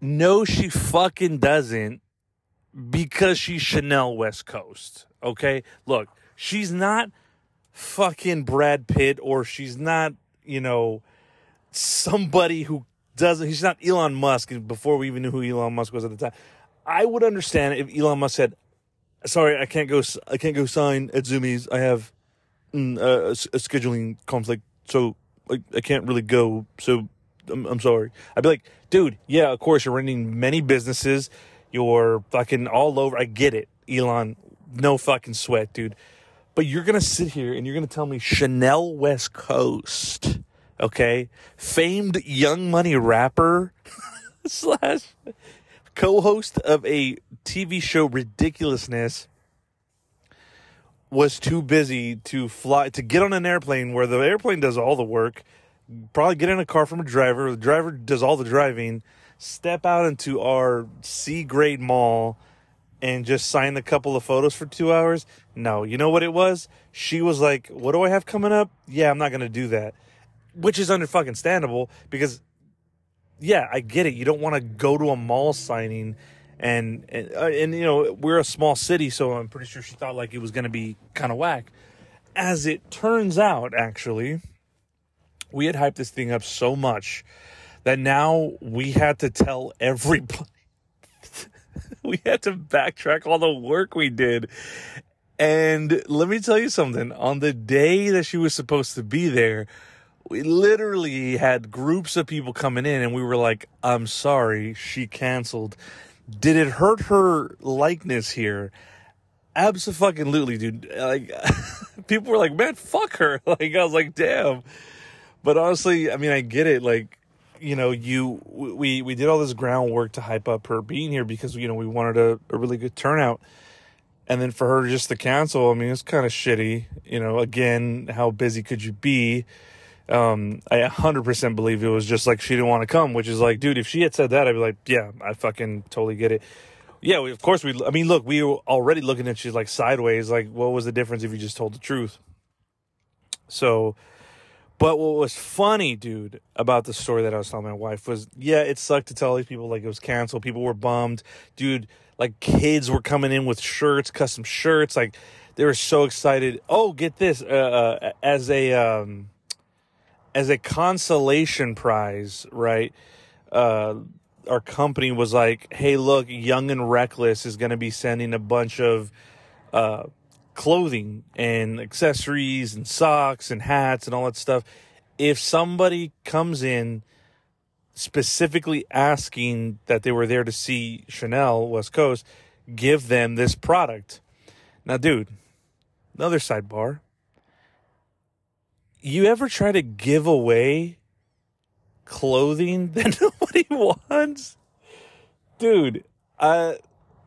No, she fucking doesn't because she's Chanel West Coast. Okay? Look, she's not fucking Brad Pitt or she's not, you know, somebody who doesn't, he's not Elon Musk before we even knew who Elon Musk was at the time. I would understand if Elon Musk said, sorry, I can't go, I can't go sign at Zumiez. I have mm, a, a, scheduling conflict. So I, I can't really go. So I'm, I'm sorry. I'd be like, dude, yeah, of course you're running many businesses you're fucking all over. I get it, Elon. No fucking sweat, dude. But you're gonna sit here and you're gonna tell me Chanel West Coast, okay, famed Young Money rapper slash co-host of a TV show ridiculousness was too busy to fly to get on an airplane where the airplane does all the work probably get in a car from a driver the driver does all the driving step out into our C grade mall and just sign a couple of photos for two hours. No, you know what it was? She was like, What do I have coming up? Yeah, I'm not going to do that. Which is under fucking standable because, yeah, I get it. You don't want to go to a mall signing and, and, uh, and, you know, we're a small city, so I'm pretty sure she thought like it was going to be kind of whack. As it turns out, actually, we had hyped this thing up so much that now we had to tell everybody we had to backtrack all the work we did. And let me tell you something. On the day that she was supposed to be there, we literally had groups of people coming in and we were like, I'm sorry, she canceled. Did it hurt her likeness here? Absolutely, dude. Like, people were like, man, fuck her. Like, I was like, damn. But honestly, I mean, I get it. Like, you know, you we we did all this groundwork to hype up her being here because you know we wanted a, a really good turnout, and then for her just to cancel, I mean, it's kind of shitty. You know, again, how busy could you be? Um, I 100% believe it was just like she didn't want to come, which is like, dude, if she had said that, I'd be like, yeah, I fucking totally get it. Yeah, we, of course we. I mean, look, we were already looking at you like sideways. Like, what was the difference if you just told the truth? So but what was funny, dude, about the story that I was telling my wife was, yeah, it sucked to tell these people like it was canceled. People were bummed, dude. Like kids were coming in with shirts, custom shirts. Like they were so excited. Oh, get this! Uh, uh, as a um, as a consolation prize, right? Uh, our company was like, "Hey, look, Young and Reckless is going to be sending a bunch of uh, clothing and accessories and socks and hats and all that stuff. If somebody comes in specifically asking that they were there to see Chanel West Coast, give them this product." Now, dude, another sidebar. You ever try to give away clothing that nobody wants? Dude, uh,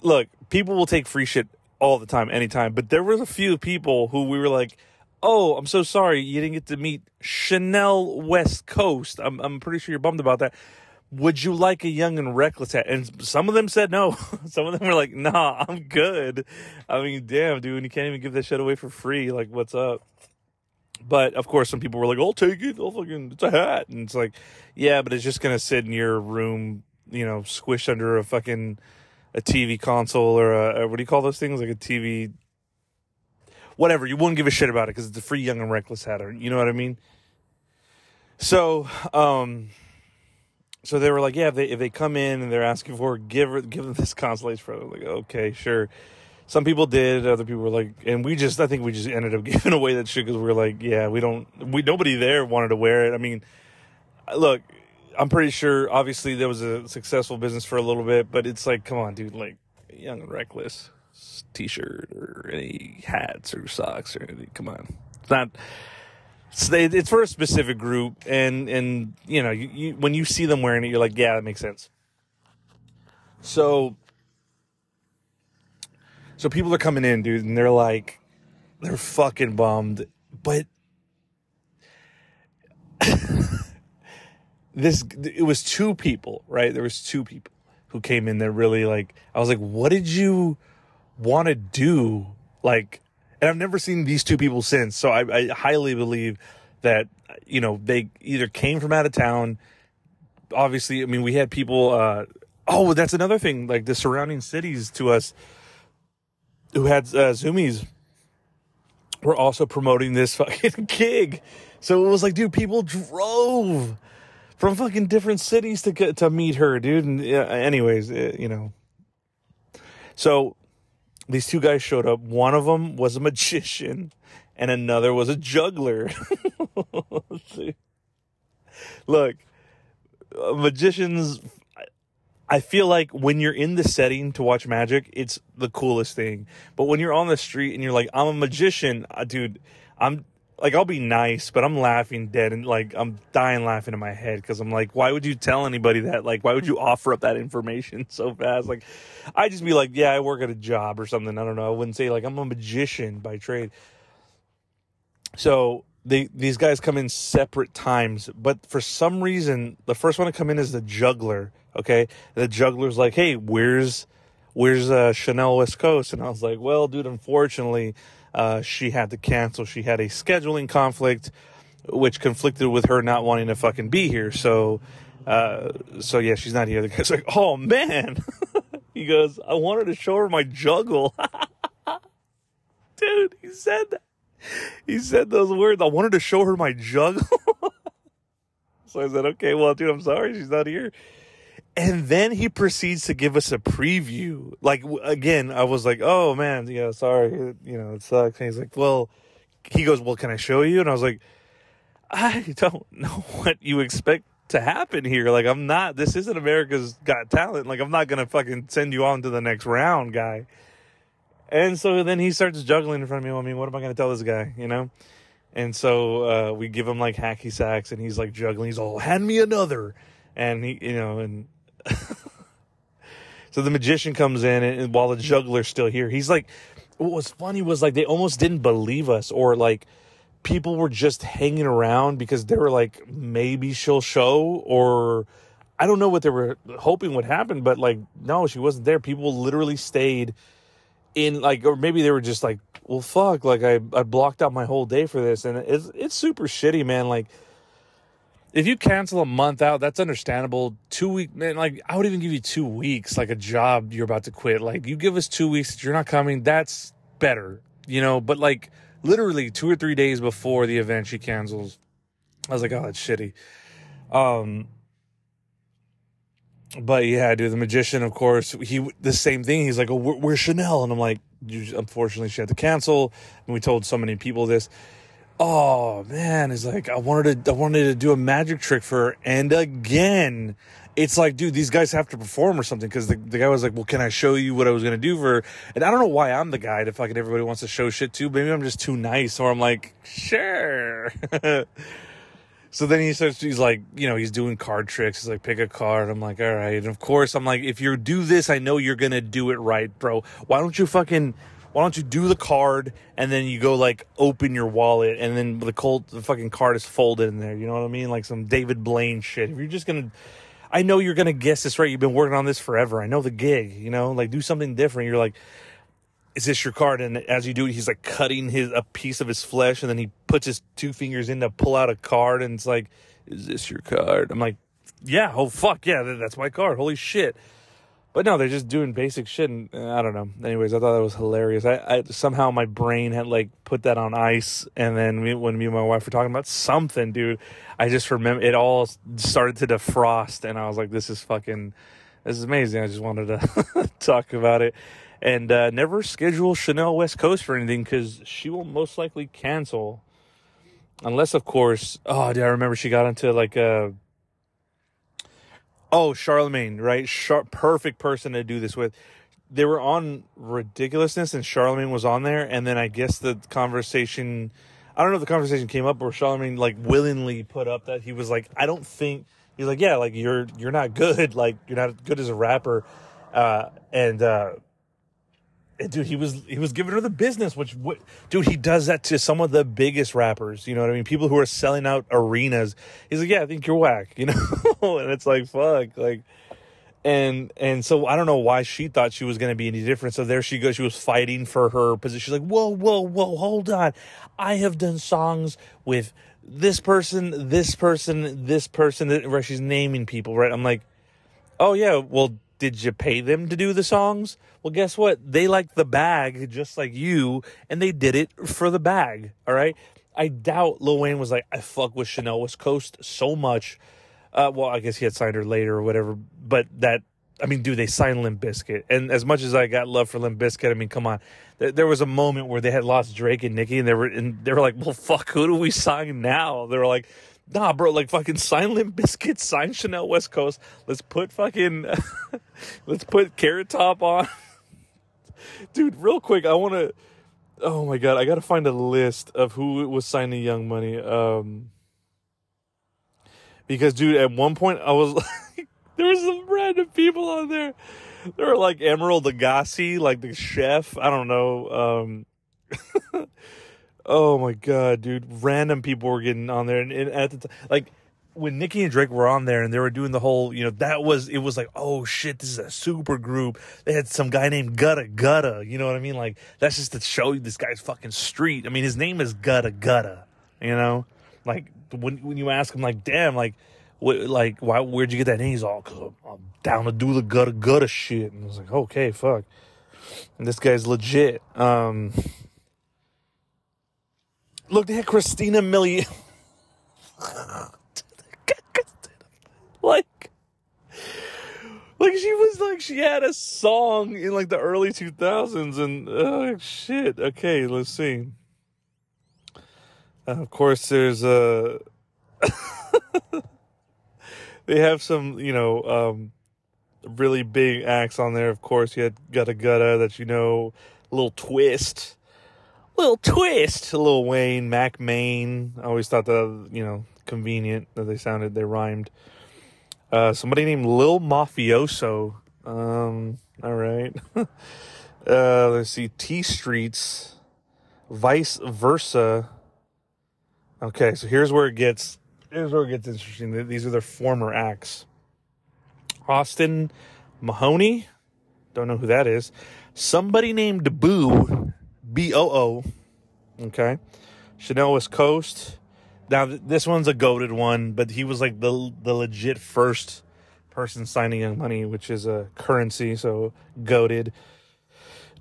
look, people will take free shit all the time, anytime, but there was a few people who we were like, oh, I'm so sorry you didn't get to meet Chanel West Coast. I'm, I'm pretty sure you're bummed about that. Would you like a young and reckless hat? And some of them said no. some of them were like, nah, I'm good. I mean, damn, dude, you can't even give that shit away for free. Like, what's up? But of course, some people were like, "I'll take it. I'll fucking, it's a hat." And it's like, yeah, but it's just gonna sit in your room, you know, squished under a fucking a TV console or a, a what do you call those things? Like a TV, whatever. You wouldn't give a shit about it because it's a free young and reckless hat. Or, you know what I mean? So, um, so they were like, yeah, if they if they come in and they're asking for give give them this consolation for, like, okay, sure some people did other people were like and we just i think we just ended up giving away that shit because we were like yeah we don't we nobody there wanted to wear it i mean look i'm pretty sure obviously there was a successful business for a little bit but it's like come on dude like young and reckless t-shirt or any hats or socks or anything come on it's not it's, it's for a specific group and and you know you, you when you see them wearing it you're like yeah that makes sense so so people are coming in, dude, and they're like, they're fucking bummed. But this, it was two people, right? There was two people who came in that really like, I was like, what did you want to do? Like, and I've never seen these two people since. So I, I highly believe that, you know, they either came from out of town. Obviously, I mean, we had people, uh, oh, that's another thing, like the surrounding cities to us who had uh, Zumiez were also promoting this fucking gig. So it was like, dude, people drove from fucking different cities to get to meet her, dude. And uh, anyways, uh, you know. So these two guys showed up. One of them was a magician, and another was a juggler. Look, magicians I feel like when you're in the setting to watch magic, it's the coolest thing. But when you're on the street and you're like, I'm a magician, uh, dude, I'm like, I'll be nice, but I'm laughing dead and like, I'm dying laughing in my head because I'm like, why would you tell anybody that? Like, why would you offer up that information so fast? Like, I'd just be like, yeah, I work at a job or something. I don't know. I wouldn't say like I'm a magician by trade. So they these guys come in separate times, but for some reason, the first one to come in is the juggler Okay, the juggler's like, "Hey, where's where's uh, Chanel West Coast?" And I was like, "Well, dude, unfortunately, uh, she had to cancel. She had a scheduling conflict, which conflicted with her not wanting to fucking be here. So, uh, so yeah, she's not here." The guy's like, "Oh man," he goes, "I wanted to show her my juggle." dude, he said that. He said those words. I wanted to show her my juggle. so I said, "Okay, well, dude, I'm sorry, she's not here." And then he proceeds to give us a preview. Like again, I was like, "Oh man, yeah, sorry, you know, it sucks." And he's like, "Well," he goes, "Well, can I show you?" And I was like, "I don't know what you expect to happen here. Like, I'm not. This isn't America's Got Talent. Like, I'm not gonna fucking send you on to the next round, guy." And so then he starts juggling in front of me. I mean, what am I gonna tell this guy? You know? And so uh, we give him like hacky sacks, and he's like juggling. He's all, "Hand me another," and he, you know, and so the magician comes in, and while the juggler's still here, he's like, what was funny was like they almost didn't believe us, or like people were just hanging around because they were like, maybe she'll show, or I don't know what they were hoping would happen, but like, no, she wasn't there. People literally stayed in like, or maybe they were just like, well, fuck, like I, I blocked out my whole day for this, and it's it's super shitty, man. Like if you cancel a month out, that's understandable. Two week, man, like I would even give you two weeks, like a job you're about to quit. Like you give us two weeks that you're not coming, that's better, you know. But like literally two or three days before the event, she cancels. I was like, oh, that's shitty. Um, but yeah, dude, the magician, of course, he the same thing. He's like, "Oh, where, where's Chanel?" And I'm like, "Unfortunately, she had to cancel." And we told so many people this. Oh man, it's like, I wanted to, I wanted to do a magic trick for her, and again, it's like, dude, these guys have to perform or something. Because the, the guy was like, well, can I show you what I was gonna do for her? And I don't know why I'm the guy that fucking everybody wants to show shit to. Maybe I'm just too nice, or I'm like, sure. So then he starts, he's like, you know, he's doing card tricks. He's like, pick a card. I'm like, all right. And of course, I'm like, if you do this, I know you're going to do it right, bro. Why don't you fucking, why don't you do the card and then you go like open your wallet and then the cold, the fucking card is folded in there. You know what I mean? Like some David Blaine shit. If you're just to, I know you're to guess this right. You've been working on this forever. I know the gig, you know, like do something different. You're like, is this your card? And as you do it, he's like cutting his a piece of his flesh, and then he puts his two fingers in to pull out a card, and it's like, is this your card? I'm like, yeah, oh fuck yeah, that's my card. Holy shit. But no, they're just doing basic shit, and uh, I don't know. Anyways, I thought that was hilarious. I, I somehow my brain had like put that on ice, and then when me and my wife were talking about something, dude, I just remember it all started to defrost, and I was like, this is fucking, this is amazing. I just wanted to talk about it and uh, never schedule Chanel West Coast for anything because she will most likely cancel, unless of course. Oh, did I remember she got into like a. Oh, Charlemagne, right? Char- perfect person to do this with. They were on ridiculousness, and Charlemagne was on there, and then I guess the conversation. I don't know if the conversation came up where Charlemagne like willingly put up that he was like, I don't think he's like, yeah, like you're you're not good, like you're not good as a rapper, uh, and uh, dude, he was he was giving her the business. Which, what, dude, he does that to some of the biggest rappers. You know what I mean? People who are selling out arenas. He's like, yeah, I think you're whack. You know, and it's like, fuck, like, and and so I don't know why she thought she was going to be any different. So there she goes. She was fighting for her position. She's like, whoa, whoa, whoa, hold on. I have done songs with this person, this person, this person. Where she's naming people, right? I'm like, oh yeah, well did you pay them to do the songs? Well, guess what? They like the bag just like you, and they did it for the bag. All right. I doubt Lil Wayne was like, I fuck with Chanel West Coast so much. Uh, well, I guess he had signed her later or whatever, but that, I mean, dude, they signed Limp Bizkit. And as much as I got love for Limp Bizkit, I mean, come on. There, there was a moment where they had lost Drake and Nicki, and they were, and they were like, well, fuck, who do we sign now? They were like, nah, bro, like fucking sign Limp Bizkit, sign Chanel West Coast. Let's put fucking, let's put Carrot Top on. Dude, real quick, I want to, oh my God, I got to find a list of who was signing Young Money. Um, because, dude, at one point I was like, there was some random people on there. There were like Emeril Lagasse, like the chef. I don't know. Um, Oh my god, dude! Random people were getting on there, and, and at the time, like when Nicki and Drake were on there, and they were doing the whole, you know, that was it was like, oh shit, this is a super group. They had some guy named Gudda Gudda. You know what I mean? Like that's just to show you this guy's fucking street. I mean, his name is Gudda Gudda. You know, like when when you ask him, like, damn, like. What, like, why? Where'd you get that name? He's all, cause I'm, I'm down to do the gutta gutta shit. And I was like, okay, fuck. And this guy's legit. Um, Look, had Christina Milian. like, like she was like she had a song in like the early two thousands, and oh shit. Okay, let's see. Uh, of course, there's a. they have some, you know, um, really big acts on there. Of course, you had Gudda Gudda that you know, Lil Twist Lil Twist. Lil Wayne, Mack Maine. I always thought that, you know, convenient that they sounded, they rhymed. Uh, somebody named Lil Mafioso. Um, all right. uh, let's see. T Streets. Vice versa. Okay, so here's where it gets here's where it gets interesting. These are their former acts. Austin Mahone. Don't know who that is. Somebody named Boo B O O. Okay. Chanel West Coast. Now this one's a goaded one, but he was like the the legit first person signing Young Money, which is a currency, so goaded.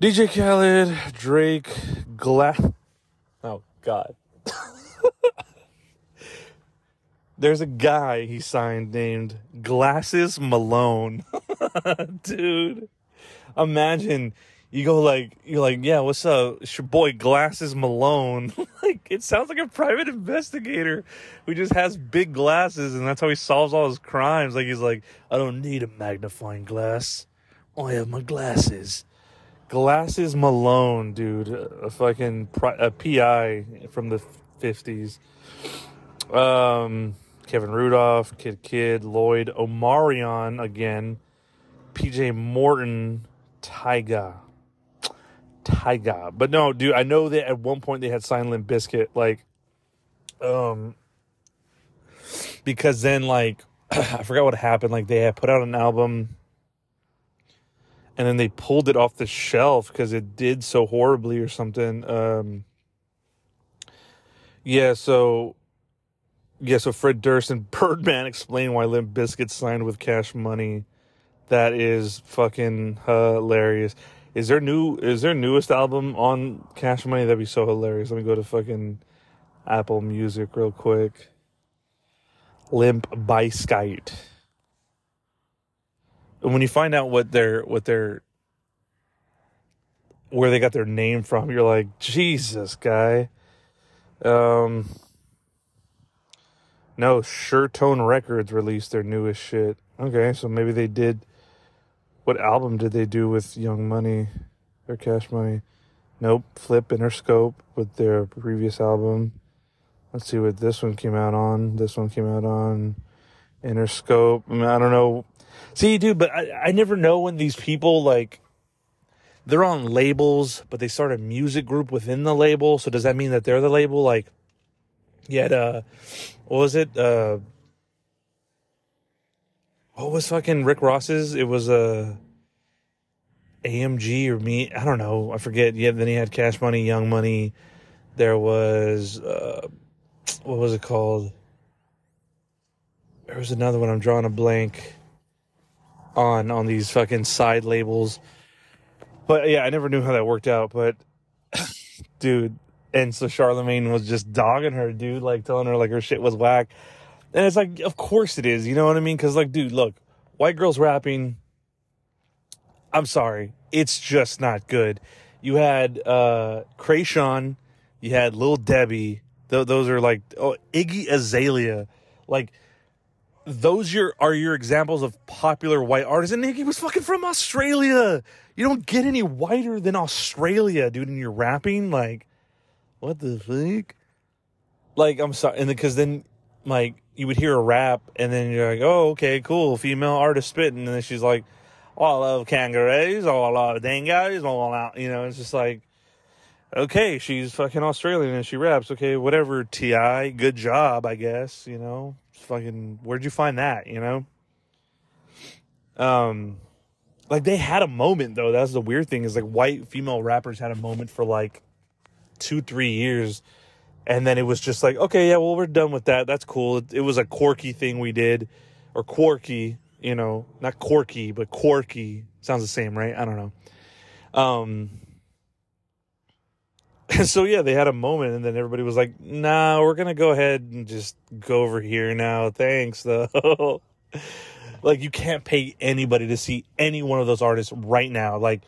DJ Khaled, Drake, Glass. Oh God. there's a guy he signed named Glasses Malone. Dude, imagine you go like you're like, yeah, what's up? It's your boy Glasses Malone. like it sounds like a private investigator who just has big glasses and that's how he solves all his crimes. Like he's like, I don't need a magnifying glass. I have my glasses. Glasses Malone, dude, a fucking a PI from the fifties. Um, Kevin Rudolph, Kidd Kidd, Lloyd, Omarion again, PJ Morton, Tyga. Tyga. But no, dude, I know that at one point they had signed Limp Bizkit, like, um, because then, like, I forgot what happened. Like, they had put out an album and then they pulled it off the shelf because it did so horribly or something. Um, yeah, so yeah, so Fred Durst and Birdman explain why Limp Bizkit signed with Cash Money. That is fucking hilarious. Is there new is their newest album on Cash Money? That'd be so hilarious. Let me go to fucking Apple Music real quick. Limp Bizkit. And when you find out what their what their where they got their name from, you're like, Jesus, guy. Um, no, Tone Records released their newest shit. Okay, so maybe they did. What album did they do with Young Money or Cash Money? Nope, Flip Interscope with their previous album. Let's see what this one came out on. This one came out on Interscope. I, mean, I don't know. See, dude, but I, I never know when these people like they're on labels, but they start a music group within the label. So does that mean that they're the label? Like, yeah, uh, what was it? Uh, what was fucking Rick Ross's? It was a uh, AMG or me. I don't know. I forget. Yeah. Then he had Cash Money, Young Money. There was uh, what was it called? There was another one. I'm drawing a blank on on these fucking side labels. But yeah, I never knew how that worked out. But dude, and so Charlemagne was just dogging her, dude, like telling her like her shit was whack. And it's like, of course it is. You know what I mean? Because like, dude, look, white girls rapping. I'm sorry, it's just not good. You had uh Kreayshawn, you had Lil Debbie. Th- those are like oh Iggy Azalea, like those your are your examples of popular white artists. And Iggy was fucking from Australia. You don't get any whiter than Australia, dude. In your rapping, like, what the fuck? Like, I'm sorry, and because then, like, you would hear a rap, and then you're like, oh, okay, cool, female artist spitting, and then she's like, oh, I love kangaroos, oh, I love dingoes, all out, you know, it's just like, okay, she's fucking Australian and she raps, okay, whatever, Ti, good job, I guess, you know, fucking, where'd you find that, you know? Um, like they had a moment though. That's the weird thing is like white female rappers had a moment for like two, three years. And then it was just like, okay, yeah, well, we're done with that. That's cool. It, it was a quirky thing we did, or quirky, you know, not quirky, but quirky. Sounds the same, right? I don't know. Um, so yeah, they had a moment, and then everybody was like, "Nah, we're gonna go ahead and just go over here now. Thanks, though." Like you can't pay anybody to see any one of those artists right now. Like,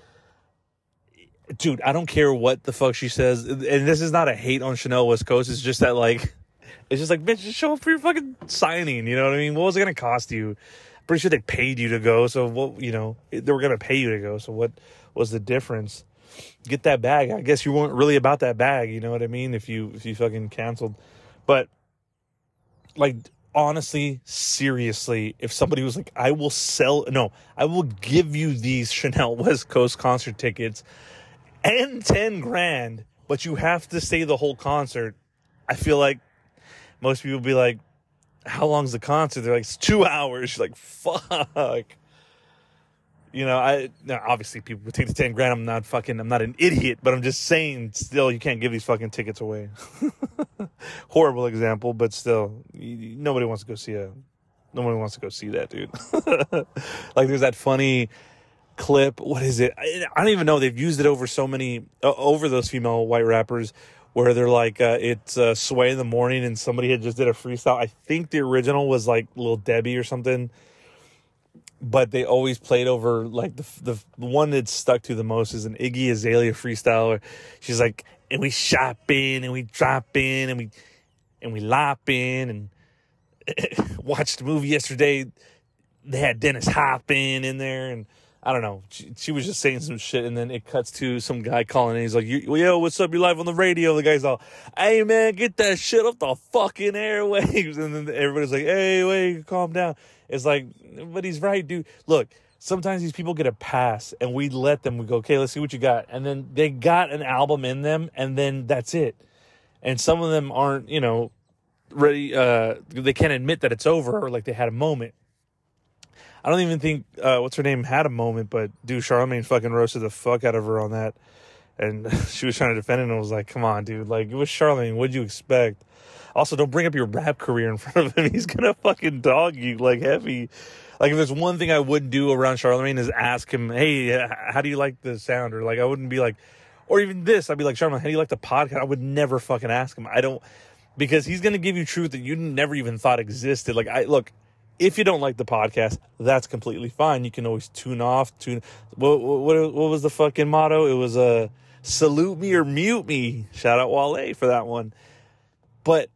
dude, I don't care what the fuck she says. And this is not a hate on Chanel West Coast. It's just that like, it's just like, bitch, just show up for your fucking signing. You know what I mean? What was it gonna cost you? pretty sure they paid you to go. So what, you know, they were gonna pay you to go. So what was the difference? Get that bag. I guess you weren't really about that bag. You know what I mean? If you if you fucking canceled, but like honestly, seriously, if somebody was like, I will sell, no, I will give you these Chanel West Coast concert tickets and 10 grand, but you have to stay the whole concert. I feel like most people be like, how long's the concert? They're like, it's two hours. She's like, fuck you know, I now obviously people would take the ten grand. I'm not fucking. I'm not an idiot, but I'm just saying. Still, you can't give these fucking tickets away. Horrible example, but still, nobody wants to go see a. Nobody wants to go see that, dude. like, there's that funny clip. What is it? I, I don't even know. They've used it over so many, uh, over those female white rappers, where they're like uh, it's uh, sway in the morning and somebody had just did a freestyle. I think the original was like Little Debbie or something, but they always played over like the the one that stuck to the most is an Iggy Azalea freestyle. Where she's like, and we shop in and we drop in and we and we lop in and watched the movie yesterday. They had Dennis Hopin in there and I don't know. She, she, was just saying some shit, and then it cuts to some guy calling, and he's like, "Yo, what's up? You're live on the radio." The guy's all, "Hey, man, get that shit off the fucking airwaves." And then everybody's like, "Hey, wait, calm down." It's like, but he's right, dude. Look, sometimes these people get a pass, and we let them. We go, "Okay, let's see what you got," and then they got an album in them, and then that's it. And some of them aren't, you know, ready. Uh, they can't admit that it's over, or like they had a moment I don't even think uh, what's her name had a moment, but dude, Charlemagne fucking roasted the fuck out of her on that, and she was trying to defend it, and was like, "Come on, dude! Like it was Charlemagne. What'd you expect?" Also, don't bring up your rap career in front of him. He's gonna fucking dog you like heavy. Like if there's one thing I wouldn't do around Charlemagne is ask him, "Hey, how do you like the sound?" Or like I wouldn't be like, or even this, I'd be like, "Charlemagne, how do you like the podcast?" I would never fucking ask him. I don't because he's gonna give you truth that you never even thought existed. Like I look, if you don't like the podcast, that's completely fine. You can always tune off. Tune. What what what was the fucking motto? It was a uh, salute me or mute me. Shout out Wale for that one. But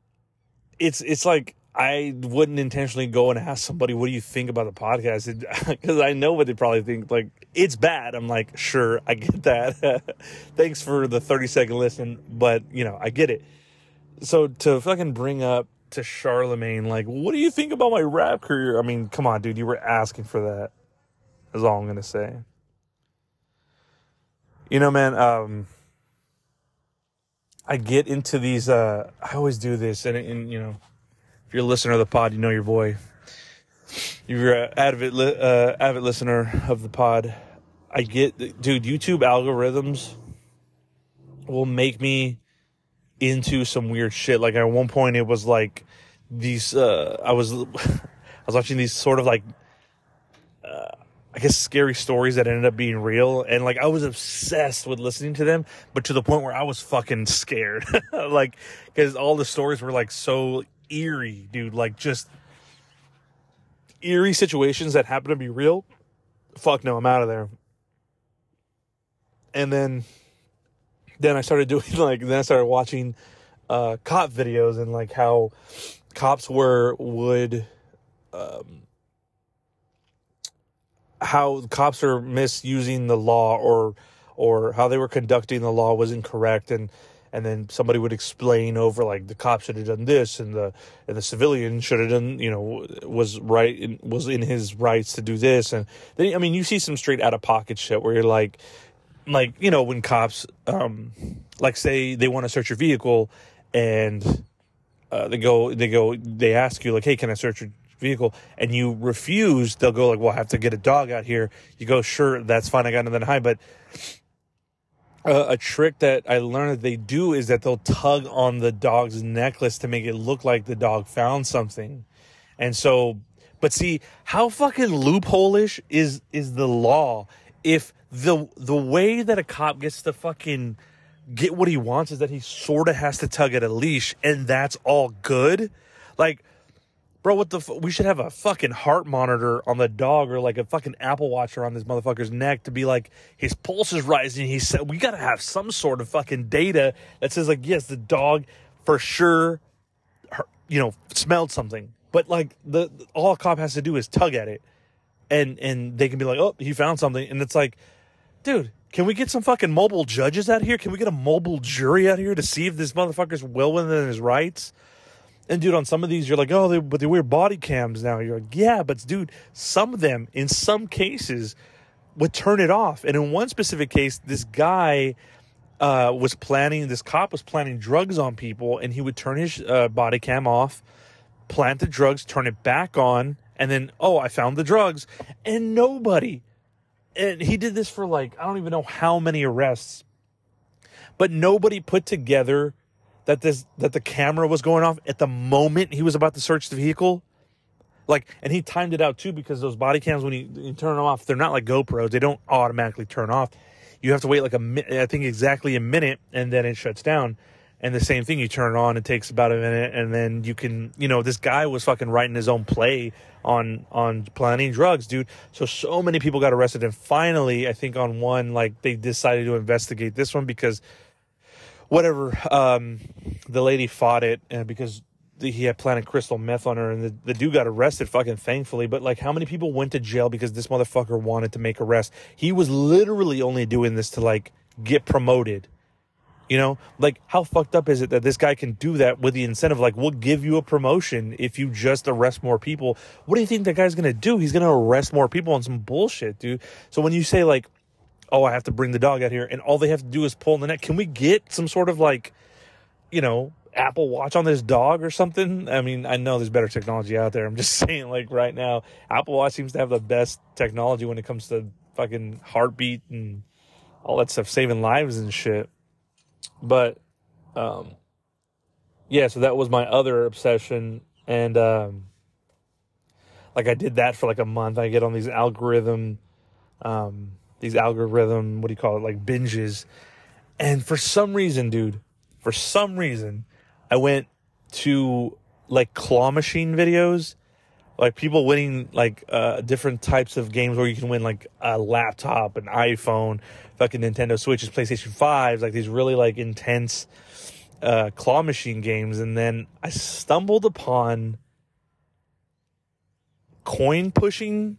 it's it's like I wouldn't intentionally go and ask somebody, "What do you think about the podcast?" Because I know what they probably think. Like it's bad. I'm like, sure, I get that. Thanks for the 30 second listen, but you know, I get it. So to fucking bring up to Charlemagne, like, what do you think about my rap career? I mean, come on, dude, you were asking for that. That's all I'm gonna say. You know, man, um, I get into these, uh, I always do this, and, and you know, if you're a listener of the pod, you know your boy. If you're an avid, uh, avid listener of the pod, I get, dude, YouTube algorithms will make me into some weird shit. Like at one point, it was like these. Uh, I was I was watching these sort of like. Uh, I guess scary stories that ended up being real. And like I was obsessed with listening to them, but to the point where I was fucking scared. like, cause all the stories were like so eerie, dude. Like just eerie situations that happen to be real. Fuck no, I'm out of there. And then then I started doing like then I started watching uh, cop videos and like how cops were would um, how cops are misusing the law or or how they were conducting the law was incorrect and and then somebody would explain over like the cop should have done this and the and the civilian should have done you know was right in, was in his rights to do this. And then I mean you see some straight out of pocket shit where you're like like you know when cops um like say they want to search your vehicle and uh, they go they go they ask you like hey can i search your vehicle? And you refuse they'll go like well i have to get a dog out here. You go sure that's fine i got nothing hide. But uh, a trick that i learned that they do is that they'll tug on the dog's necklace to make it look like the dog found something. And so but see how fucking loophole-ish is is the law if the the way that a cop gets to fucking get what he wants is that he sort of has to tug at a leash and that's all good. Like bro what the f- we should have a fucking heart monitor on the dog or like a fucking apple watch around this motherfucker's neck to be like his pulse is rising he said we gotta have some sort of fucking data that says like yes the dog for sure you know smelled something but like the all a cop has to do is tug at it. And and they can be like oh he found something. And it's like dude, can we get some fucking mobile judges out here? Can we get a mobile jury out here to see if this motherfucker's well within his rights? And dude, on some of these, you're like, oh, they, but they wear body cams now. You're like, yeah, but dude, some of them, in some cases, would turn it off. And in one specific case, this guy uh, was planning, this cop was planning drugs on people, and he would turn his uh, body cam off, plant the drugs, turn it back on, and then, oh, I found the drugs. And nobody and he did this for like I don't even know how many arrests. But nobody put together that this that the camera was going off at the moment he was about to search the vehicle. Like, and he timed it out too because those body cams, when you, you turn them off, they're not like GoPros. They don't automatically turn off. You have to wait like a minute, I think exactly a minute, and then it shuts down. And the same thing, you turn it on, it takes about a minute, and then you can, you know, this guy was fucking writing his own play on on planning drugs, dude. So so many people got arrested, and finally, I think on one, like they decided to investigate this one because whatever, um, the lady fought it uh, because he had planted crystal meth on her, and the, the dude got arrested, fucking thankfully. But like, how many people went to jail because this motherfucker wanted to make arrest? He was literally only doing this to like get promoted you know, like how fucked up is it that this guy can do that with the incentive? Like, we'll give you a promotion if you just arrest more people. What do you think that guy's gonna do? He's gonna arrest more people on some bullshit, dude. So when you say like, oh, I have to bring the dog out here, and all they have to do is pull in the net, can we get some sort of like, you know, Apple Watch on this dog or something? I mean, I know there's better technology out there. I'm just saying, like right now, Apple Watch seems to have the best technology when it comes to fucking heartbeat and all that stuff, saving lives and shit. But um, yeah, so that was my other obsession, and um, like I did that for like a month. I get on these algorithm, um, these algorithm, what do you call it, like binges, and for some reason, dude, for some reason, I went to like claw machine videos like people winning like uh, different types of games where you can win like a laptop, an iPhone, fucking Nintendo Switches, PlayStation Fives, like these really like intense uh, claw machine games. And then I stumbled upon coin pushing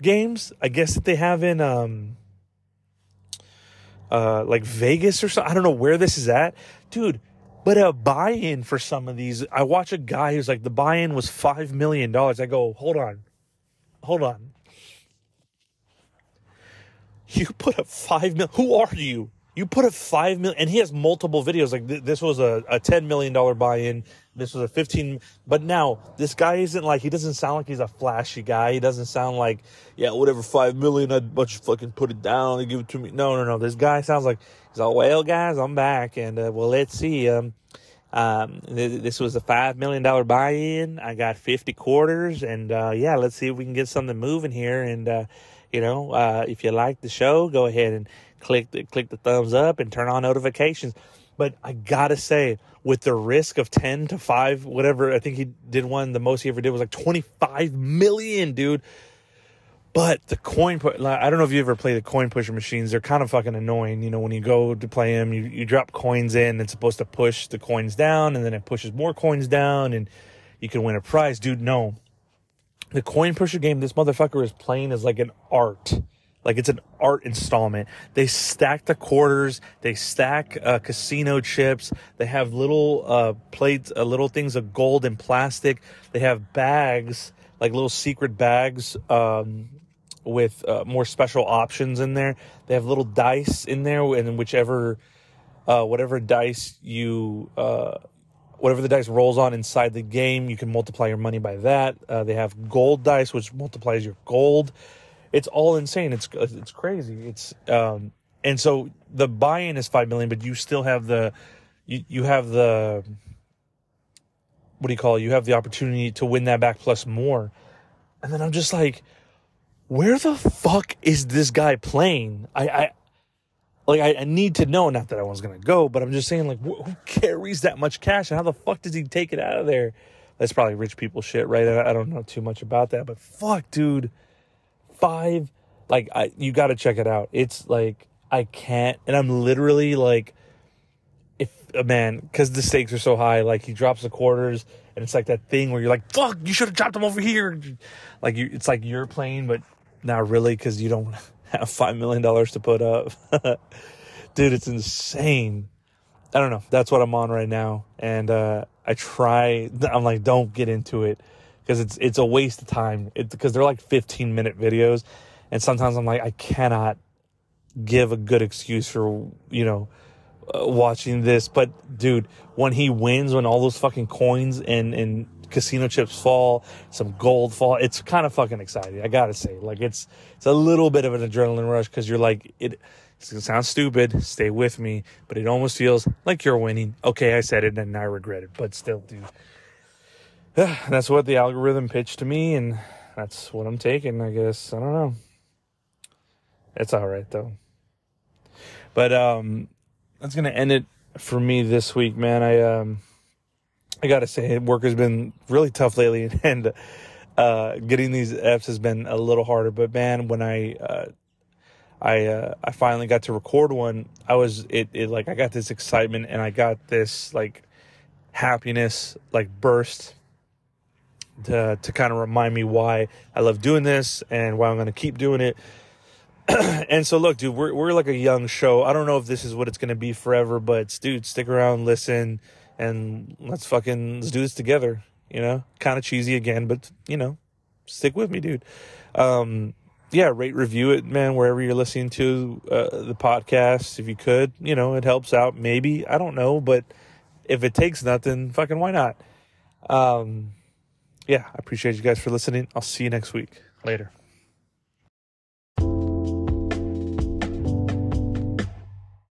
games. I guess that they have in um uh like Vegas or something. I don't know where this is at, dude. But a buy-in for some of these, I watch a guy who's like, the buy-in was five million dollars. I go, hold on, hold on. You put a five million. Who are you? You put a five million, and he has multiple videos. Like th- this was a, a ten million dollar buy-in. This was a fifteen. But now this guy isn't like he doesn't sound like he's a flashy guy. He doesn't sound like yeah, whatever five million, I'd much fucking put it down and give it to me. No, no, no. This guy sounds like He's all, well, guys, I'm back, and uh, well, let's see. Um, um, th- this was a five million dollar buy-in. I got fifty quarters, and uh, yeah, let's see if we can get something moving here. And uh, you know, uh, if you like the show, go ahead and click the click the thumbs up and turn on notifications. But I gotta say, with the risk of ten to five, whatever, I think he did one. The most he ever did was like twenty five million, dude. But the coin put, I don't know if you ever play the coin pusher machines. They're kind of fucking annoying. You know, when you go to play them, you, you drop coins in. It's supposed to push the coins down, and then it pushes more coins down, and you can win a prize. Dude, no. The coin pusher game, this motherfucker is playing as like an art. Like it's an art installment. They stack the quarters. They stack uh, casino chips. They have little uh, plates, uh, little things of gold and plastic. They have bags, like little secret bags um, with uh, more special options in there. They have little dice in there, and whichever, uh, whatever dice you, uh, whatever the dice rolls on inside the game, you can multiply your money by that. Uh, they have gold dice, which multiplies your gold. It's all insane. It's it's crazy. It's um, and so the buy-in is five million, but you still have the, you you have the. What do you call it? You have the opportunity to win that back plus more. And then I'm just like, where the fuck is this guy playing? I, I like I, I, need to know. Not that I was gonna go, but I'm just saying, like, wh- who carries that much cash, and how the fuck does he take it out of there? That's probably rich people shit, right? I, I don't know too much about that, but fuck, dude, five. Like, I you got to check it out. It's like I can't, and I'm literally like, if a uh, man, because the stakes are so high. Like he drops the quarters, and it's like that thing where you're like, fuck, you should have dropped them over here. Like you, it's like you're playing, but not really because you don't have five million dollars to put up. Dude, it's insane. I don't know. That's what I'm on right now, and uh, I try. I'm like, don't get into it because it's it's a waste of time. Because they're like 15 minute videos, and sometimes I'm like, I cannot give a good excuse for you know uh, watching this. But dude, when he wins, when all those fucking coins and and casino chips fall, some gold fall. It's kind of fucking exciting. I gotta say, like it's it's a little bit of an adrenaline rush because you're like it. Sounds stupid. Stay with me, but it almost feels like you're winning. Okay, I said it and I regret it, but still, dude. That's what the algorithm pitched to me, and that's what I'm taking. I guess I don't know. It's all right though. But um, that's gonna end it for me this week, man, I um, I gotta say, work has been really tough lately, and uh, getting these Fs has been a little harder. But man, when I uh, I uh, I finally got to record one, I was it, it like I got this excitement and I got this like happiness like burst to to kind of remind me why I love doing this and why I'm going to keep doing it. and so look, dude, we're we're like a young show. I don't know if this is what it's going to be forever, but dude, stick around, listen, and let's fucking let's do this together. You know, kind of cheesy again, but you know, stick with me, dude. Um, yeah, rate review it, man, wherever you're listening to uh, the podcast. If you could, you know, it helps out. Maybe I don't know, but if it takes nothing, fucking why not? Um, yeah, I appreciate you guys for listening. I'll see you next week. Later.